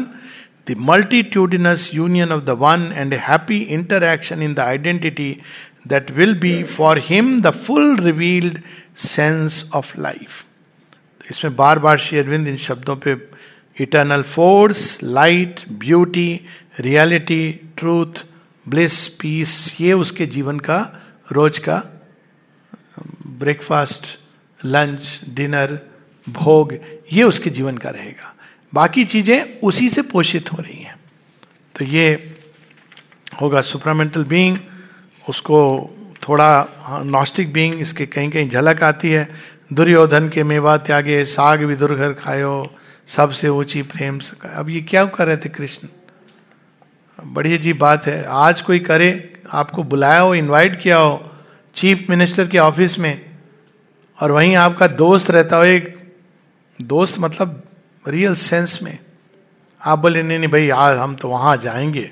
the multitudinous union of the One, and a happy interaction in the identity that will be for him the full revealed sense of life. इसमें बार बार श्री अरविंद इन शब्दों पे eternal force light beauty reality truth bliss peace ये उसके जीवन का रोज का ब्रेकफास्ट लंच डिनर भोग ये उसके जीवन का रहेगा बाकी चीज़ें उसी से पोषित हो रही हैं। तो ये होगा सुपरामेंटल बीइंग, उसको थोड़ा नॉस्टिक बीइंग, इसके कहीं कहीं झलक आती है। दुर्योधन के मेवा त्यागे, साग विदुर घर खायो, सबसे ऊँची प्रेम अब ये क्या कर रहे थे कृष्ण? बड़ी अजीब बात है। आज कोई करे, आपको बुलाया हो इनवाइट किया हो चीफ मिनिस्टर के ऑफ़िस में, और वहीं आपका दोस्त रहता हो, एक दोस्त मतलब रियल सेंस में, आप बोले, नहीं नहीं भाई, आज हम तो वहाँ जाएँगे।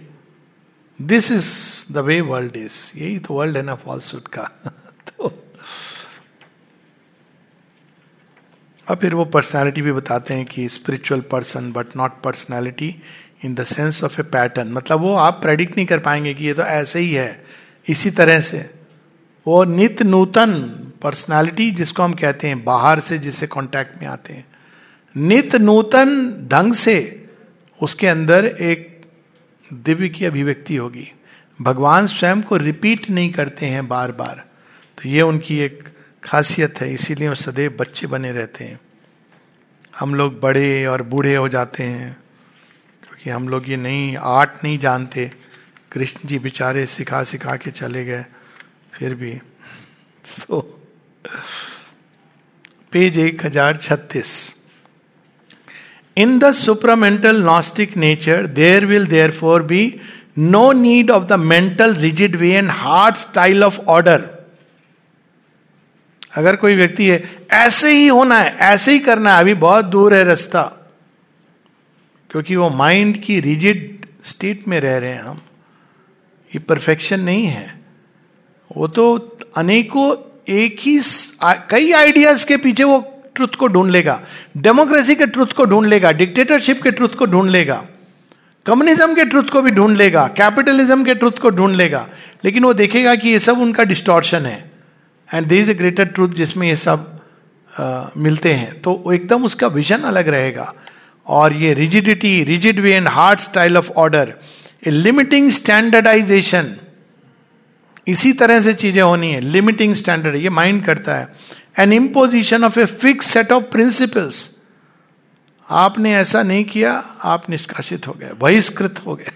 This is the way world is यही तो वर्ल्ड है ना फॉल्सूट का। तो और फिर वो पर्सनालिटी भी बताते हैं कि spiritual person but not personality in the sense of a pattern मतलब वो आप प्रेडिक्ट नहीं कर पाएँगे कि ये तो ऐसे ही है, इसी तरह से। वो नित नूतन पर्सनालिटी जिसको हम कहते हैं, बाहर से जिससे कांटेक्ट में आते हैं। नित नूतन ढंग से उसके अंदर एक दिव्य की अभिव्यक्ति होगी। भगवान स्वयं को रिपीट नहीं करते हैं बार बार तो ये उनकी एक खासियत है, इसीलिए वो सदैव बच्चे बने रहते हैं। हम लोग बड़े और बूढ़े हो जाते हैं, क्योंकि हम लोग ये नहीं, आर्ट नहीं जानते। कृष्ण जी बेचारे सिखा सिखा के चले गए, फिर भी। तो पेज एक हज़ार छत्तीस। In the supramental gnostic nature there will therefore be no need of the mental rigid way and hard style of order अगर कोई व्यक्ति है, ऐसे ही होना है, ऐसे ही करना है, अभी बहुत दूर है रास्ता। क्योंकि वो माइंड की रिजिड स्टेट में रह रहे हैं हम। ये परफेक्शन नहीं है। वो तो अनेकों एक ही कई आइडियाज़ के पीछे वो ट्रुथ को ढूंढ लेगा। डेमोक्रेसी के ट्रुथ को ढूंढ लेगा डिक्टेटरशिप के ट्रुथ को ढूंढ लेगा। कम्युनिज्म के ट्रुथ को भी ढूंढ लेगा कैपिटलिज्म के ट्रुथ को ढूंढ लेगा। लेकिन वो देखेगा कि ये सब उनका डिस्टॉर्शन है। And they is a greater truth जिसमें ये सब आ, मिलते हैं। तो एकदम उसका विजन अलग रहेगा। और ये rigidity rigid way and hard style of order a limiting standardisation इसी तरह से चीज़ें होनी है लिमिटिंग स्टैंडर्ड ये माइंड करता है। An imposition of a fix set of principles आपने ऐसा नहीं किया आप निष्कासित हो गए बहिष्कृत हो गए।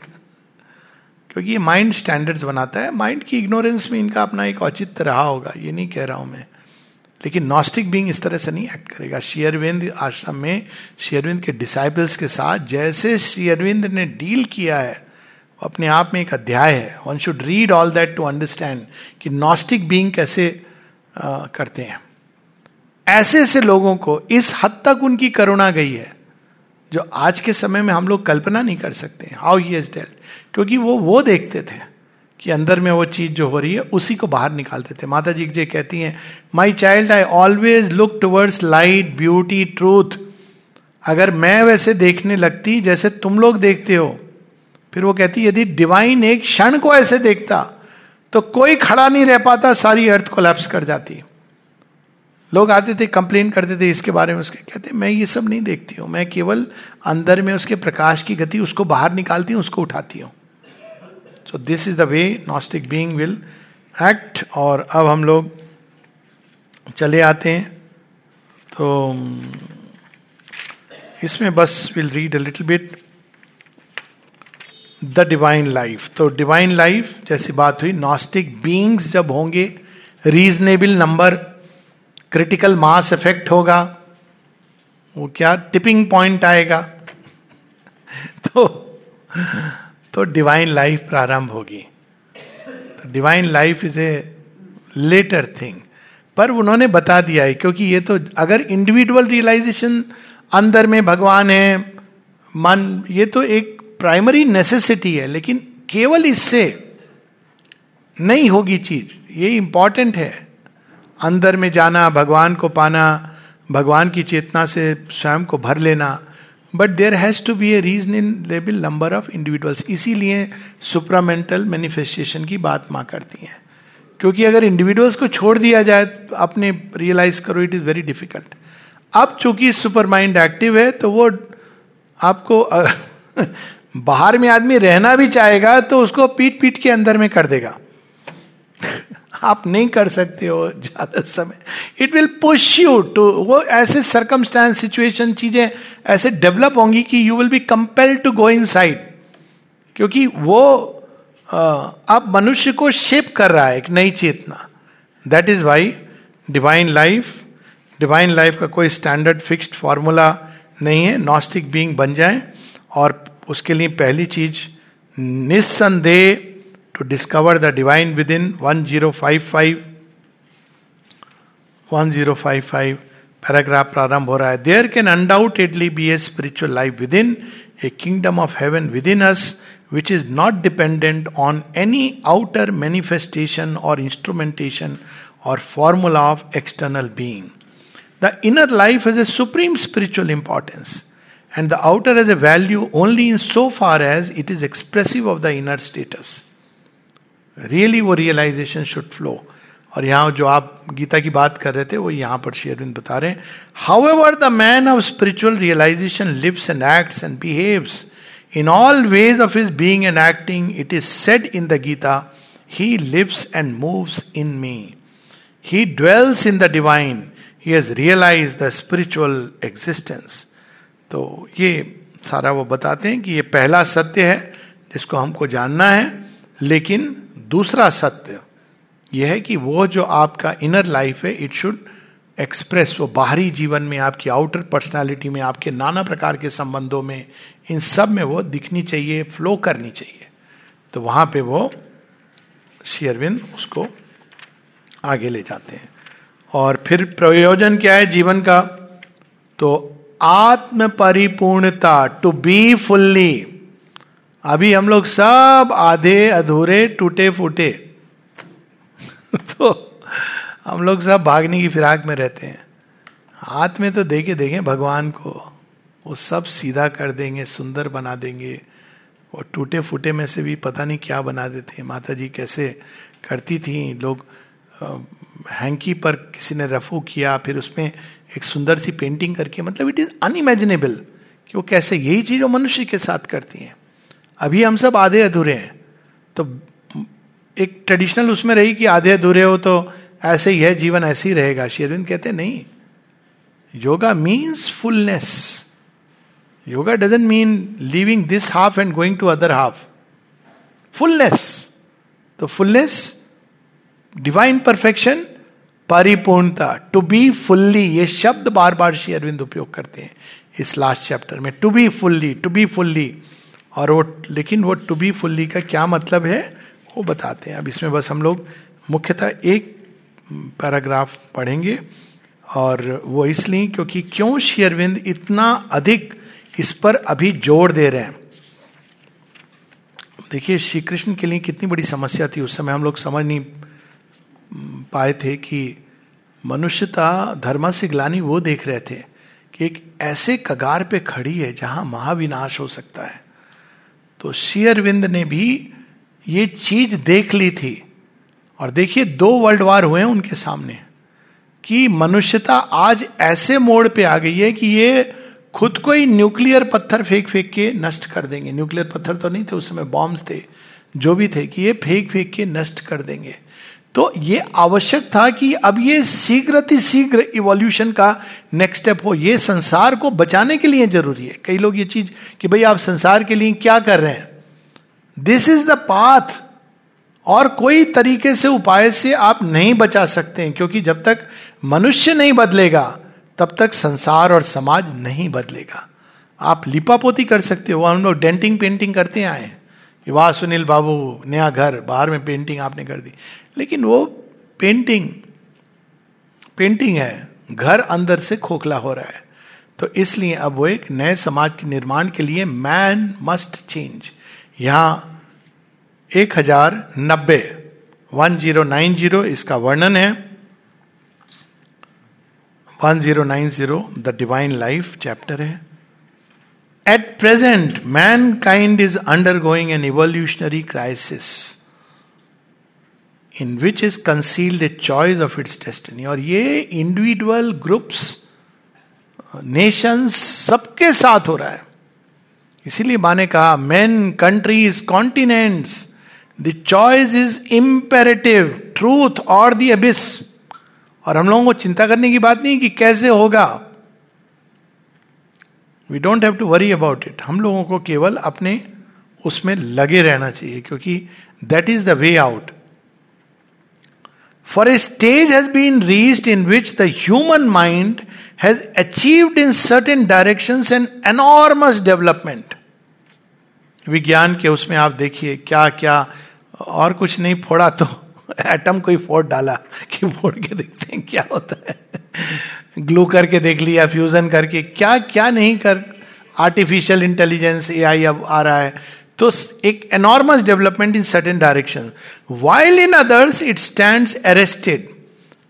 क्योंकि ये माइंड स्टैंडर्ड्स बनाता है। माइंड की इग्नोरेंस में इनका अपना एक औचित्य रहा होगा ये नहीं कह रहा हूँ मैं। लेकिन नॉस्टिक बींग इस तरह से नहीं एक्ट करेगा। शेयरविंद आश्रम में शेयरविंद के डिसाइपल्स के साथ जैसे शेयरविंद ने डील किया है अपने आप में एक अध्याय है। One should read all that to understand कि नॉस्टिक बींग कैसे आ, करते हैं। ऐसे ऐसे लोगों को इस हद तक उनकी करुणा गई है, जो आज के समय में हम लोग कल्पना नहीं कर सकते हाउ ही इज़ डेल्ट क्योंकि वो वो देखते थे कि अंदर में वो चीज़ जो हो रही है, उसी को बाहर निकालते थे। माता जी जो कहती हैं my child I always look towards light beauty truth अगर मैं वैसे देखने लगती जैसे तुम लोग देखते हो। फिर वो कहती, यदि डिवाइन एक क्षण को ऐसे देखता तो कोई खड़ा नहीं रह पाता, सारी अर्थ कोलैप्स कर जाती लोग आते थे कंप्लेन करते थे इसके बारे में उसके, कहते, मैं ये सब नहीं देखती हूँ, मैं केवल अंदर में उसके प्रकाश की गति, उसको बाहर निकालती हूँ, उसको उठाती हूँ. So this is the way gnostic being will act और अब हम लोग चले आते हैं। तो इसमें बस will read a little bit the divine life तो डिवाइन लाइफ जैसी बात हुई नॉस्टिक बींग्स जब होंगे reasonable number critical mass effect होगा, वो क्या टिपिंग पॉइंट आएगा? तो तो डिवाइन लाइफ प्रारंभ होगी। तो divine life is a later thing पर उन्होंने बता दिया है, क्योंकि ये तो अगर इंडिविजुअल रियलाइजेशन अंदर में भगवान है, मन, ये तो एक प्राइमरी नेसेसिटी है, लेकिन केवल इससे नहीं होगी चीज़। ये इंपॉर्टेंट है। अंदर में जाना, भगवान को पाना, भगवान की चेतना से स्वयं को भर लेना। But there has to be a reasonable number of individuals इसीलिए सुप्रामेंटल मैनिफेस्टेशन की बात माँ करती हैं। क्योंकि अगर इंडिविजुअल्स को छोड़ दिया जाए तो अपने रियलाइज़ करो इट इज़ वेरी डिफ़िकल्ट अब चूँकि सुपर माइंड एक्टिव है तो वो आपको, बाहर में आदमी रहना भी चाहेगा तो उसको पीट पीट के अंदर में कर देगा। आप नहीं कर सकते हो ज़्यादा समय। It will push you to वो ऐसे सरकमस्टांस सिचुएशन चीज़ें ऐसे डेवलप होंगी कि you will be compelled to go inside क्योंकि वो अब मनुष्य को शेप कर रहा है एक नई चेतना। That is why divine life divine life का कोई स्टैंडर्ड फिक्स्ड फॉर्मूला नहीं है। नॉस्टिक बीइंग बन जाए और उसके लिए पहली चीज़ निस्संदेह to discover the divine within 1055 1055 paragraph प्रारंभ हो रहा है there can undoubtedly be a spiritual life within a kingdom of heaven within us which is not dependent on any outer manifestation और इंस्ट्रूमेंटेशन और formula of external being the inner life is a supreme spiritual importance and the outer as a value only in so far as it is expressive of the inner status really वो realisation should flow और यहाँ जो आप गीता की बात कर रहे थे, वो यहाँ पर शेयरविंद बता रहे हैं। However the man of spiritual realization lives and acts and behaves in all ways of his being and acting it is said in the Gita he lives and moves in me he dwells in the divine he has realize the spiritual existence तो ये सारा वो बताते हैं कि ये पहला सत्य है, जिसको हमको जानना है, लेकिन दूसरा सत्य यह है कि वो जो आपका इनर लाइफ है इट शुड एक्सप्रेस वो बाहरी जीवन में, आपकी आउटर पर्सनालिटी में, आपके नाना प्रकार के संबंधों में, इन सब में वो दिखनी चाहिए फ्लो करनी चाहिए। तो वहाँ पे वो शेयरविंद उसको आगे ले जाते हैं। और फिर प्रयोजन क्या है जीवन का? तो आत्म परिपूर्णता टू बी फुल्ली अभी हम लोग सब आधे अधूरे टूटे फूटे। तो हम लोग सब भागने की फिराक में रहते हैं। हाथ में तो देखे देखें भगवान को, वो सब सीधा कर देंगे, सुंदर बना देंगे। वो टूटे फूटे में से भी पता नहीं क्या बना देते हैं। माता जी कैसे करती थी, लोग हैंकी पर किसी ने रफू किया, फिर उसमें एक सुंदर सी पेंटिंग करके मतलब इट इज़ अनइमेजिनेबल कि वो कैसे यही चीज़ वो मनुष्य के साथ करती हैं। अभी हम सब आधे अधूरे हैं। तो एक ट्रेडिशनल उसमें रही कि आधे अधूरे हो तो ऐसे ही है, जीवन ऐसे ही रहेगा। शेरविंद कहते, नहीं, yoga means fullness yoga doesn't mean living this half and going to other half fullness तो फुलनेस डिवाइन परफेक्शन परिपूर्णता टू बी फुल्ली ये शब्द बार बार श्री अरविंद उपयोग करते हैं इस लास्ट चैप्टर में। To be fully to be fully और वो, लेकिन वो टू बी फुल्ली का क्या मतलब है, वो बताते हैं। अब इसमें बस हम लोग मुख्यतः एक पैराग्राफ पढ़ेंगे और वो इसलिए क्योंकि क्यों शेयरविंद इतना अधिक इस पर अभी ज़ोर दे रहे हैं? देखिए, श्री कृष्ण के लिए कितनी बड़ी समस्या थी। उस समय हम लोग समझ नहीं पाए थे कि मनुष्यता, धर्म से ग्लानी वो देख रहे थे कि एक ऐसे कगार पे खड़ी है जहाँ महाविनाश हो सकता है। तो शेयरविंद ने भी ये चीज़ देख ली थी। और देखिए, दो वर्ल्ड वार हुए हैं उनके सामने कि मनुष्यता आज ऐसे मोड़ पे आ गई है कि ये खुद को ही न्यूक्लियर पत्थर फेंक फेंक के नष्ट कर देंगे। न्यूक्लियर पत्थर तो नहीं थे, उस समय बॉम्ब्स थे, जो भी थे, कि ये फेंक फेंक के नष्ट कर देंगे। तो ये आवश्यक था कि अब ये शीघ्र शीघ्र इवोल्यूशन का नेक्स्ट स्टेप हो। ये संसार को बचाने के लिए ज़रूरी है। कई लोग ये चीज़ कि भाई आप संसार के लिए क्या कर रहे हैं? दिस इज़ द पाथ और कोई तरीके से उपाय से आप नहीं बचा सकते हैं, क्योंकि जब तक मनुष्य नहीं बदलेगा, तब तक संसार और समाज नहीं बदलेगा। आप लिपापोती कर सकते हो। हम लोग डेंटिंग पेंटिंग करते आए कि वाह सुनील बाबू, नया घर, बाहर में पेंटिंग आपने कर दी। लेकिन वो पेंटिंग पेंटिंग है। घर अंदर से खोखला हो रहा है। तो इसलिए अब वो एक नए समाज के निर्माण के लिए मैन मस्ट चेंज यहाँ एक हज़ार नब्बे वन ज़ीरो नाइन ज़ीरो इसका वर्णन है। One zero nine zero the divine life chapter है। At present mankind is undergoing an evolutionary crisis in which is concealed a choice of its destiny और ये इंडिविजुअल ग्रुप्स नेशंस सबके साथ हो रहा है। इसीलिए माने कहा man countries continents the choice is imperative truth और दी अबिस और हम लोगों को चिंता करने की बात नहीं कि कैसे होगा। We don't have to worry about it हम लोगों को केवल अपने उसमें लगे रहना चाहिए, क्योंकि that is the way out for a stage has been reached in which the human mind has achieved in certain direction an enormous development विज्ञान के उसमें आप देखिए क्या क्या और कुछ नहीं, फोड़ा तो एटम को ही फोड़ डाला, कि फोड़ के देखते हैं क्या होता है। ग्लू करके देख लिया फ्यूजन करके क्या क्या नहीं कर आर्टिफिशियल इंटेलिजेंस ए आई अब आ रहा है तो एक enormous development in certain direction while in others it stand arrested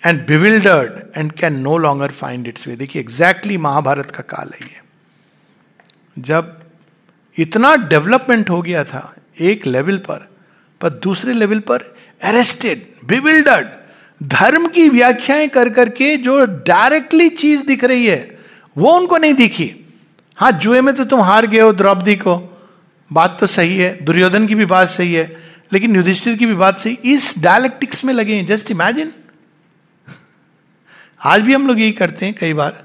and bewildered and can no longer find its way देखिए एग्जैक्टली महाभारत का काल है ये। जब इतना डेवलपमेंट हो गया था, एक लेवल पर पर दूसरे लेवल पर अरेस्टेड बिविल्डर्ड धर्म की व्याख्याएँ कर करके जो डायरेक्टली चीज़ दिख रही है, वो उनको नहीं दिखी। हाँ जुए में तो तुम हार गए हो, द्रौपदी को। बात तो सही है, दुर्योधन की भी बात सही है, लेकिन युधिष्ठिर की भी बात सही। इस डायलेक्टिक्स में लगे जस्ट इमेजिन आज भी हम लोग यही करते हैं कई बार।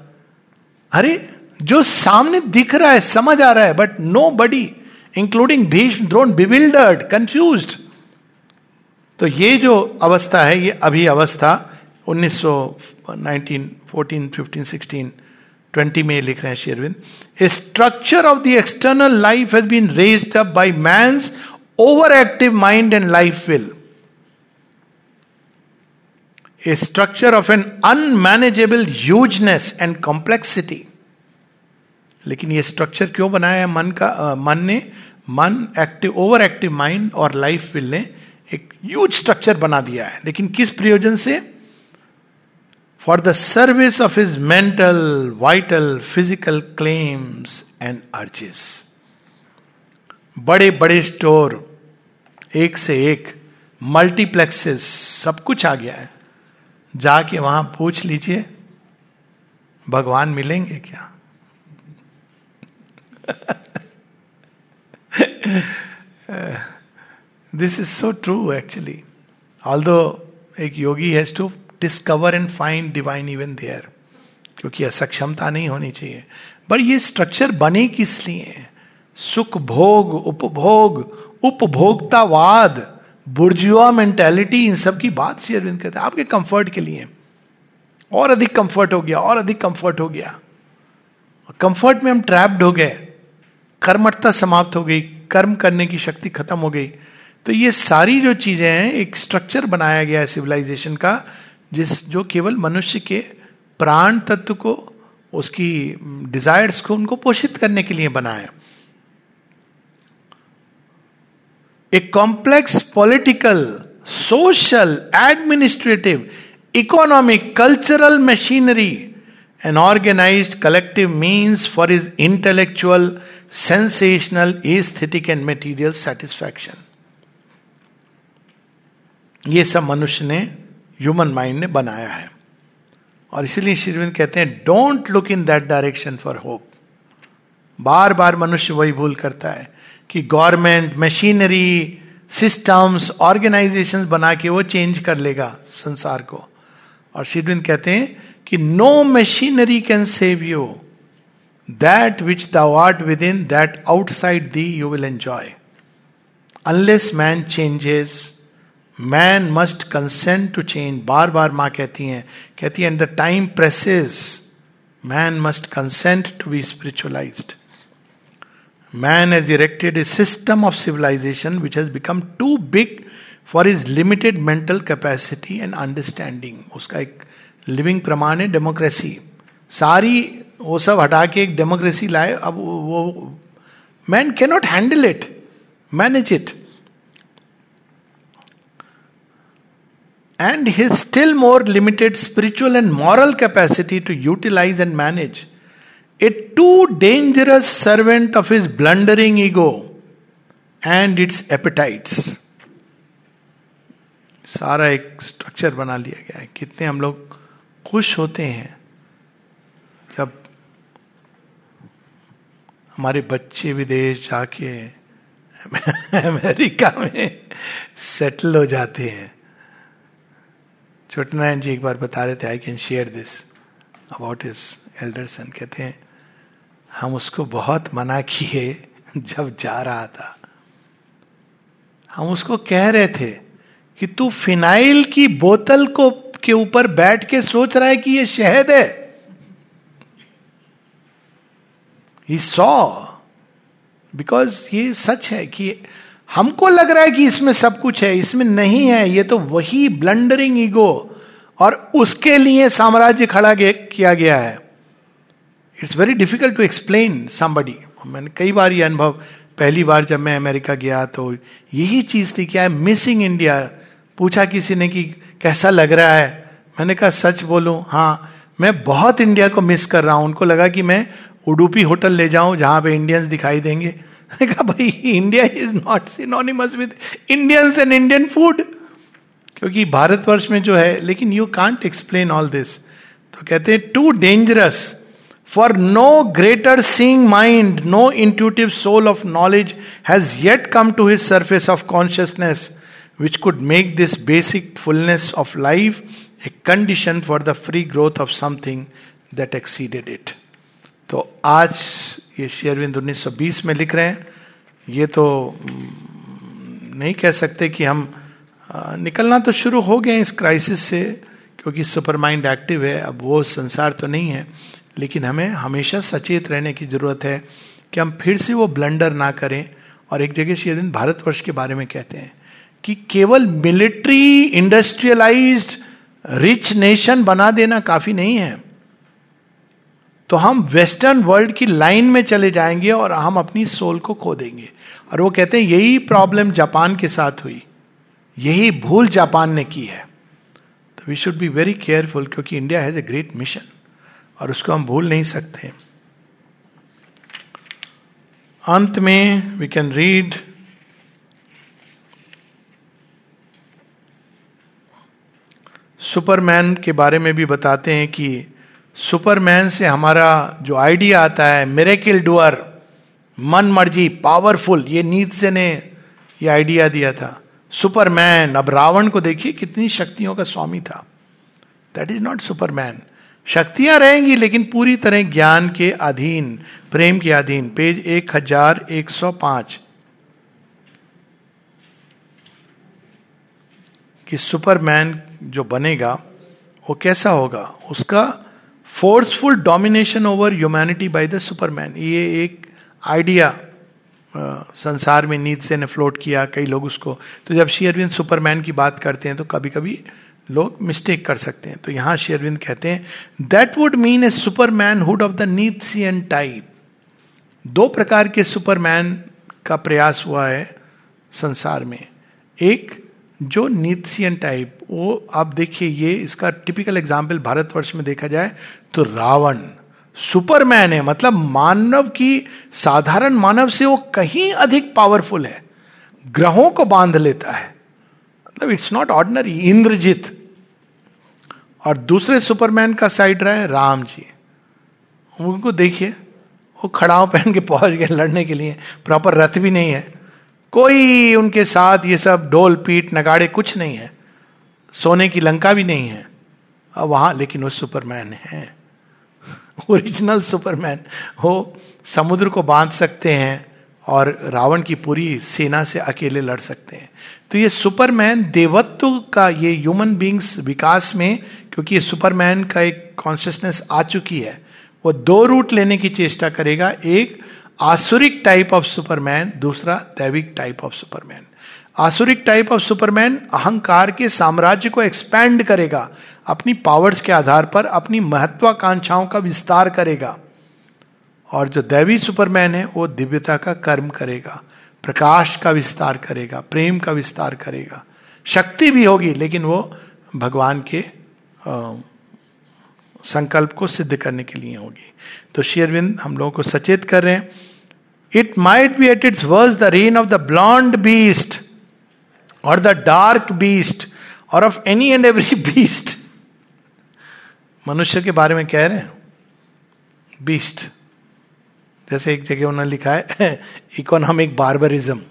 अरे, जो सामने दिख रहा है, समझ आ रहा है but nobody including Bhishma, Drona bewildered confuse तो ये जो अवस्था है, ये अभी अवस्था 1900 19 14 15 16 20 में लिख रहे हैं Sri Aurobindo structure of the external life has been raised up by man's over active mind and life will a structure of an unmanageable hugeness and complexity लेकिन ये स्ट्रक्चर क्यों बनाया है? मन का आ, मन ने मन एक्टिव ओवर एक्टिव माइंड और लाइफ विल ने एक ह्यूज स्ट्रक्चर बना दिया है। लेकिन किस प्रयोजन से? For the service of his mental vital physical claims and urges बड़े बड़े स्टोर, एक से एक मल्टीप्लेक्सेस सब कुछ आ गया है। जाके वहाँ पूछ लीजिए, भगवान मिलेंगे क्या? This is so true actually although एक योगी has to discover and find divine even there क्योंकि असक्षमता नहीं होनी चाहिए। पर ये स्ट्रक्चर बने किस लिए? सुख भोग, उपभोग, उपभोक्तावाद बुर्जुआ मेंटेलिटी इन सब की बात श्री अरविंद कहते हैं। आपके कंफर्ट के लिए। और अधिक कंफर्ट हो गया, और अधिक कंफर्ट हो गया। कंफर्ट में हम ट्रैप्ड हो गए। कर्मठता समाप्त हो गई। कर्म करने की शक्ति खत्म हो गई। तो ये सारी जो चीज़ें हैं, एक स्ट्रक्चर बनाया गया है सिविलाइजेशन का। जिस जो केवल मनुष्य के प्राण तत्व को उसकी डिजायर्स को उनको पोषित करने के लिए बनाया a complex political social administrative economic cultural machinery an organized collective means for his intellectual, sensational, aesthetic and material satisfaction ये सब मनुष्य ने ह्यूमन माइंड ने बनाया है। और इसीलिए श्रीविंद कहते हैं don't look in that direction for hope बार बार मनुष्य वही भूल करता है कि गवर्नमेंट मशीनरी सिस्टम्स ऑर्गेनाइजेशन बना के वो चेंज कर लेगा संसार को। और श्रीविंद कहते हैं कि no machinery can save you that which the art within that outside thee you will enjoy unless man changes man must consent to change बार बार माँ कहती हैं, कहती है and the time presses man must consent to be spiritualize man has erected a system of civilization which has become too big for his limited mental capacity and understanding उसका एक living प्रमाण है डेमोक्रेसी सारी, वो सब हटा के एक डेमोक्रेसी लाए, अब वो man cannot handle it manage it and his still more limited spiritual and moral capacity to utilise and manage a too dangerous servant of his blundering ego and its appetites सारा एक structure बना लिया गया है। कितने हम लोग खुश होते हैं जब हमारे बच्चे विदेश जाके अमेरिका में सेटल हो जाते हैं। छोटनारायण जी एक बार बता रहे थे I can share this about his elder son कहते हैं, हम उसको बहुत मना किए जब जा रहा था। हम उसको कह रहे थे कि तू फिनाइल की बोतल को, के ऊपर बैठ के सोच रहा है कि ये शहद है। ही सॉ बिकॉज़ ये सच है कि हमको लग रहा है कि इसमें सब कुछ है, इसमें नहीं है, ये तो वही ब्लंडरिंग ईगो और उसके लिए साम्राज्य खड़ा किया गया है। It's very difficult to explain somebody मैंने कई बार ये अनुभव, पहली बार जब मैं अमेरिका गया तो यही चीज़ थी क्या है मिसिंग इंडिया पूछा किसी ने कि कैसा लग रहा है? मैंने कहा, सच बोलूँ हाँ मैं बहुत इंडिया को मिस कर रहा हूँ। उनको लगा कि मैं उडुपी होटल ले जाऊँ जहाँ पे इंडियंस दिखाई देंगे। कहा, भाई India is not synonymous with Indians and Indian food क्योंकि भारतवर्ष में जो है, लेकिन you can't explain all this तो कहते हैं too dangerous for no greater seeing mind no intuitive soul of knowledge has yet come to his surface of consciousness which could make this basic fullness of life a condition for the free growth of something that exceeded it तो आज ये शेयरविंद 1920 में लिख रहे हैं। ये तो नहीं कह सकते कि हम निकलना तो शुरू हो गए इस क्राइसिस से, क्योंकि सुपर माइंड एक्टिव है, अब वो संसार तो नहीं है। लेकिन हमें हमेशा सचेत रहने की ज़रूरत है कि हम फिर से वो ब्लंडर ना करें। और एक जगह शेरविंद भारतवर्ष के बारे में कहते हैं कि केवल मिलिट्री इंडस्ट्रियलाइज्ड रिच नेशन बना देना काफ़ी नहीं है। तो हम वेस्टर्न वर्ल्ड की लाइन में चले जाएँगे और हम अपनी सोल को खो देंगे। और वो कहते हैं, यही प्रॉब्लम जापान के साथ हुई। यही भूल जापान ने की है। तो we should be very careful क्योंकि India has a great mission और उसको हम भूल नहीं सकते। अंत में वी कैन रीड सुपरमैन के बारे में भी बताते हैं कि सुपरमैन से हमारा जो आइडिया आता है, मेरेकिल डुअर, मन मर्ज़ी, पावरफुल, ये नीत से ने ये आइडिया दिया था। सुपरमैन, अब रावण को देखिए कितनी शक्तियों का स्वामी था। That is not superman. शक्तियाँ रहेंगी, लेकिन पूरी तरह ज्ञान के अधीन, प्रेम के अधीन। पेज एक हज़ार एक सौ पाँच। कि सुपरमैन जो बनेगा, वो कैसा होगा? उसका forceful domination over humanity by the superman ये एक आइडिया संसार में नीत से ने फ्लोट किया, कई लोग उसको। तो जब शेयरविंद सुपरमैन की बात करते हैं तो कभी कभी लोग मिस्टेक कर सकते हैं। तो यहाँ शेयरविंद कहते हैं that would mean a supermanhood of the Nietzsche and type दो प्रकार के सुपरमैन का प्रयास हुआ है संसार में। एक जो नीथसियन टाइप वो आप देखिए, ये इसका टिपिकल एग्ज़ाम्पल भारतवर्ष में देखा जाए तो रावण सुपरमैन है। मतलब मानव की, साधारण मानव से वो कहीं अधिक पावरफुल है। ग्रहों को बाँध लेता है। मतलब इट्स नॉट ऑर्डनरी इंद्रजीत। और दूसरे सुपरमैन का साइड रहा है, राम जी। उनको देखिए, वो खड़ाव पहन के पहुँच गए लड़ने के लिए। प्रॉपर रथ भी नहीं है। कोई उनके साथ ये सब ढोल पीट नगाड़े कुछ नहीं है। सोने की लंका भी नहीं है। अब वहाँ, लेकिन वो सुपरमैन है। Original superman. हो समुद्र को बाँध सकते हैं और रावण की पूरी सेना से अकेले लड़ सकते हैं। तो ये सुपरमैन देवत्व का ये ह्यूमन बींग्स विकास में, क्योंकि ये सुपरमैन का एक कॉन्शियसनेस आ चुकी है, वो दो रूट लेने की चेष्टा करेगा। एक आसुरिक टाइप ऑफ़ सुपरमैन दूसरा दैविक टाइप ऑफ़ सुपरमैन आसुरिक टाइप ऑफ़ सुपरमैन अहंकार के साम्राज्य को एक्सपैंड करेगा, अपनी पावर्स के आधार पर, अपनी महत्वाकांक्षाओं का विस्तार करेगा। और जो दैवी सुपरमैन है, वो दिव्यता का कर्म करेगा, प्रकाश का विस्तार करेगा, प्रेम का विस्तार करेगा। शक्ति भी होगी, लेकिन वो भगवान के संकल्प को सिद्ध करने के लिए होगी। तो शेयरविंद हम लोगों को सचेत कर रहे हैं। It might be at its worse the reign of the blond beast और द डार्क बीस्ट और of any and every beast मनुष्य के बारे में कह रहे हैं। बीस्ट जैसे एक जगह उन्होंने लिखा है इकोनॉमिक बार्बरिज्म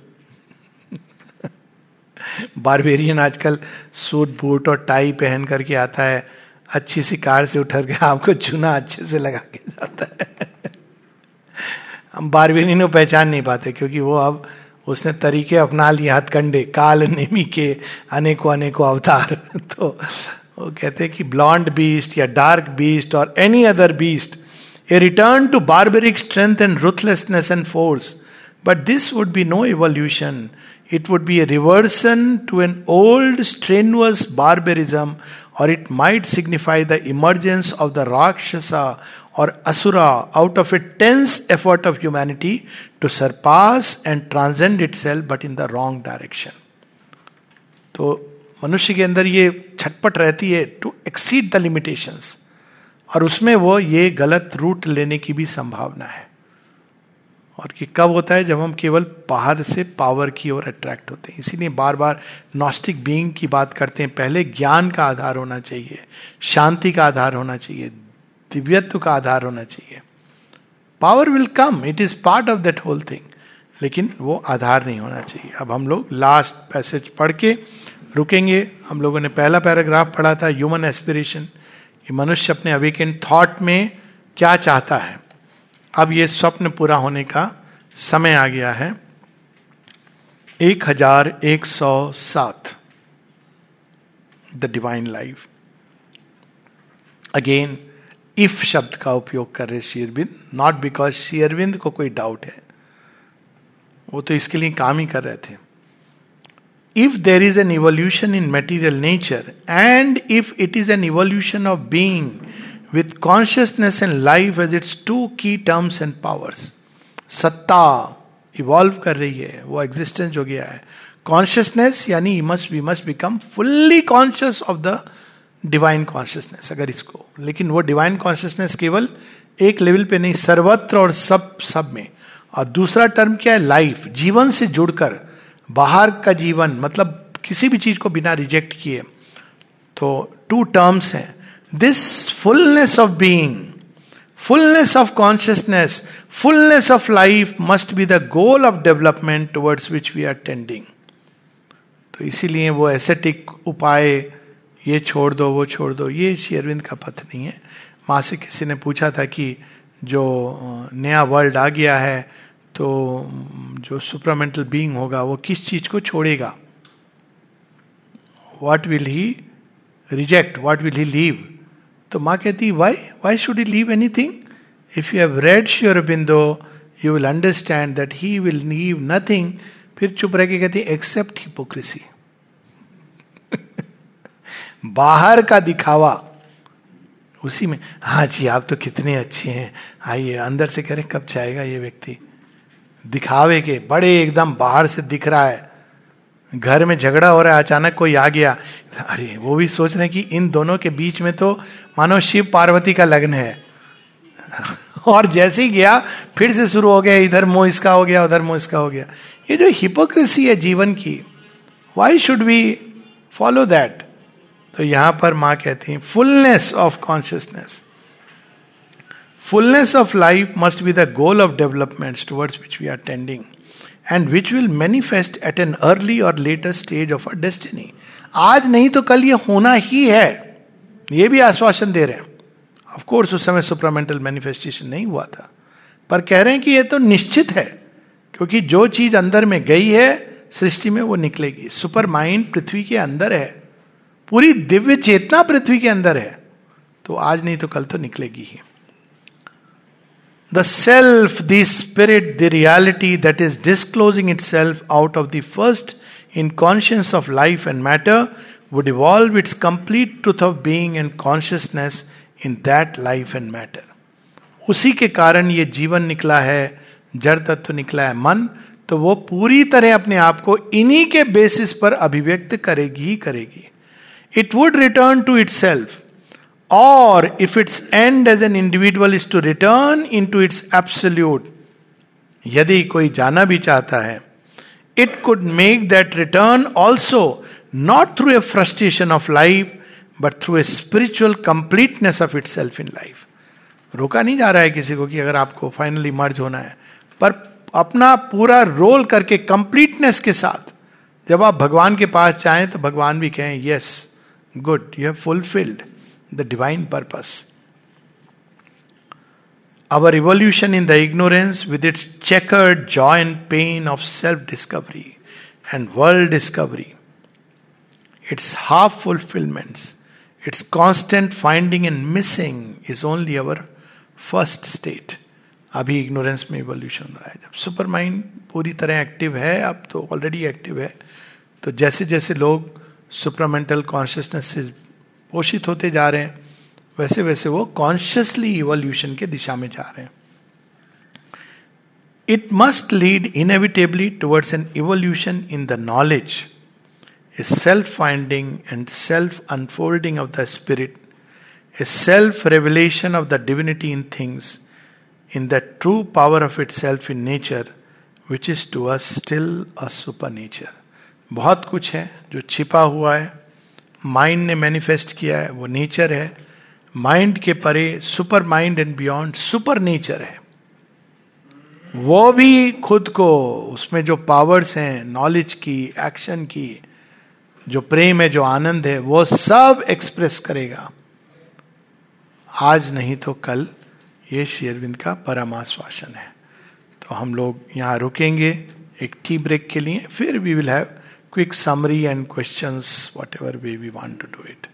बारबेरियन आजकल सूट, बूट और टाई पहन करके आता है। अच्छी सी कार से उठर गया आपको चूना अच्छे से लगा के जाता है। हम बारवेनी को पहचान नहीं पाते, क्योंकि वो अब उसने तरीके अपना लिए हथकंडे, काल नेमी के अनेकों अनेकों अवतार। तो वो कहते हैं कि ब्लॉन्ड बीस्ट या डार्क बीस्ट और any other beast a return to barbaric strength and ruthlessness and force but this would be no evolution it would be a reversion to an old strenuous barbarism और it might signify the emergence of the Rakshasa और Asura out of a tense effort of humanity to surpass and transcend itself but in the wrong direction तो मनुष्य के अंदर ये छटपट रहती है टू एक्सीड द लिमिटेशंस और उसमें वो ये गलत रूट लेने की भी संभावना है। और ये कब होता है? जब हम केवल बाहर से पावर की ओर अट्रैक्ट होते हैं। इसीलिए बार बार नॉस्टिक बीइंग की बात करते हैं। पहले ज्ञान का आधार होना चाहिए, शांति का आधार होना चाहिए, दिव्यत्व का आधार होना चाहिए। Power will come it is part of that whole thing लेकिन वो आधार नहीं होना चाहिए। अब हम लोग लास्ट पैसेज पढ़ के रुकेंगे। हम लोगों ने पहला पैराग्राफ पढ़ा था ह्यूमन एस्पिरेशन कि मनुष्य अपने अवेकेंड थॉट में क्या चाहता है? अब ये स्वप्न पूरा होने का समय आ गया है। एक हज़ार एक सौ सात। The divine life again if शब्द का उपयोग कर रहे शेयरबिंद नॉट बिकॉज़ शेयरबिंद को कोई डाउट है। वो तो इसके लिए काम ही कर रहे थे। If there is an evolution in material nature and if it is an evolution of being with consciousness and life as its two key terms and powers. सत्ता इवॉल्व कर रही है, वो एग्जिस्टेंस हो गया है। कॉन्शियसनेस यानी must we must become fully conscious of the divine consciousness अगर इसको। लेकिन वो डिवाइन कॉन्शियसनेस केवल एक लेवल पे नहीं, सर्वत्र और सब सब में। और दूसरा टर्म क्या है? लाइफ जीवन से जुड़कर। बाहर का जीवन मतलब किसी भी चीज़ को बिना रिजेक्ट किए। तो टू टर्म्स हैं। This fullness of being fullness of consciousness fullness of life must be the goal of development towards which we are tending तो इसीलिए वो एसेटिक उपाय, ये छोड़ दो, वो छोड़ दो, ये शेरविंद का पथ नहीं है। माँ से किसी ने पूछा था कि जो नया वर्ल्ड आ गया है तो जो सुपरामेंटल बीइंग होगा, वो किस चीज़ को छोड़ेगा? What will he reject what will he leave तो माँ कहती why why should you leave anything if you have read Sri Aurobindo you will understand that he will leave nothing फिर चुप रह के कहती एक्सेप्ट हिपोक्रेसी बाहर का दिखावा। उसी में हाँ जी, आप तो कितने अच्छे हैं। आइए, अंदर से कह रहे, कब जाएगा ये व्यक्ति? दिखावे के, बड़े एकदम बाहर से दिख रहा है। घर में झगड़ा हो रहा है, अचानक कोई आ गया। अरे, वो भी सोच रहे कि इन दोनों के बीच में तो मानो शिव पार्वती का लग्न है। और जैसे ही गया, फिर से शुरू हो गया, इधर मोह इसका हो गया, उधर मोह इसका हो गया। ये जो हिपोक्रेसी है जीवन की why should we follow that तो यहाँ पर माँ कहती हैं fullness of consciousness fullness of life must be the goal of developments towards which we are tending. And which will manifest at an early or latest stage of our destiny आज नहीं तो कल ये होना ही है। ये भी आश्वासन दे रहे हैं। ऑफ़ कोर्स उस समय सुपरामेंटल मैनिफेस्टेशन नहीं हुआ था। पर कह रहे हैं कि ये तो निश्चित है, क्योंकि जो चीज़ अंदर में गई है, सृष्टि में वो निकलेगी। सुपर माइंड पृथ्वी के अंदर है। पूरी दिव्य चेतना पृथ्वी के अंदर है। तो आज नहीं तो कल तो निकलेगी ही। The self, the spirit, the reality that is disclosing itself out of the first in conscience of life and matter would evolve its complete truth of being and consciousness in that life and matter. उसी के कारण ये जीवन निकला है जड़ तत्व निकला है मन तो वो पूरी तरह अपने आप को इन्हीं के बेसिस पर अभिव्यक्त करेगी ही करेगी it would return to itself or if its end as an individual is to return into its absolute, यदि कोई जाना भी चाहता है it could make that return also not through a frustration of life but through a spiritual completeness of itself in life रोका नहीं जा रहा है किसी को कि अगर आपको फाइनली मर्ज होना है। पर अपना पूरा रोल करके कंप्लीटनेस के साथ, जब आप भगवान के पास चाहें तो भगवान भी कहें yes good you have fulfilled the divine purpose our evolution in the ignorance with its chequered joy and pain of self discovery and world discovery its half fulfilments its constant finding and missing is only our first state अभी ignorance में evolution हो रहा है। जब super mind पूरी तरह active है, अब तो ऑलरेडी एक्टिव है। तो जैसे जैसे लोग सुपरमेंटल कॉन्शियसनेस से पोषित होते जा रहे हैं वैसे वैसे वो कॉन्शियसली इवोल्यूशन के दिशा में जा रहे हैं। It must lead inevitably towards an evolution in the knowledge a self finding and self unfolding of the spirit a self revelation of the divinity in things in the true power of itself in nature which is to a still a super nature बहुत कुछ है जो छिपा हुआ है mind ने manifest किया है, वो नेचर है। माइंड के परे super mind and beyond super nature है। वो भी खुद को, उसमें जो पावर्स हैं नॉलेज की एक्शन की, जो प्रेम है, जो आनंद है, वो सब एक्सप्रेस करेगा। आज नहीं तो कल ये शेरविंद का परम आश्वासन है। तो हम लोग यहाँ रुकेंगे, एक टी ब्रेक के लिए, फिर we will have quick summary and questions, whatever way we want to do it.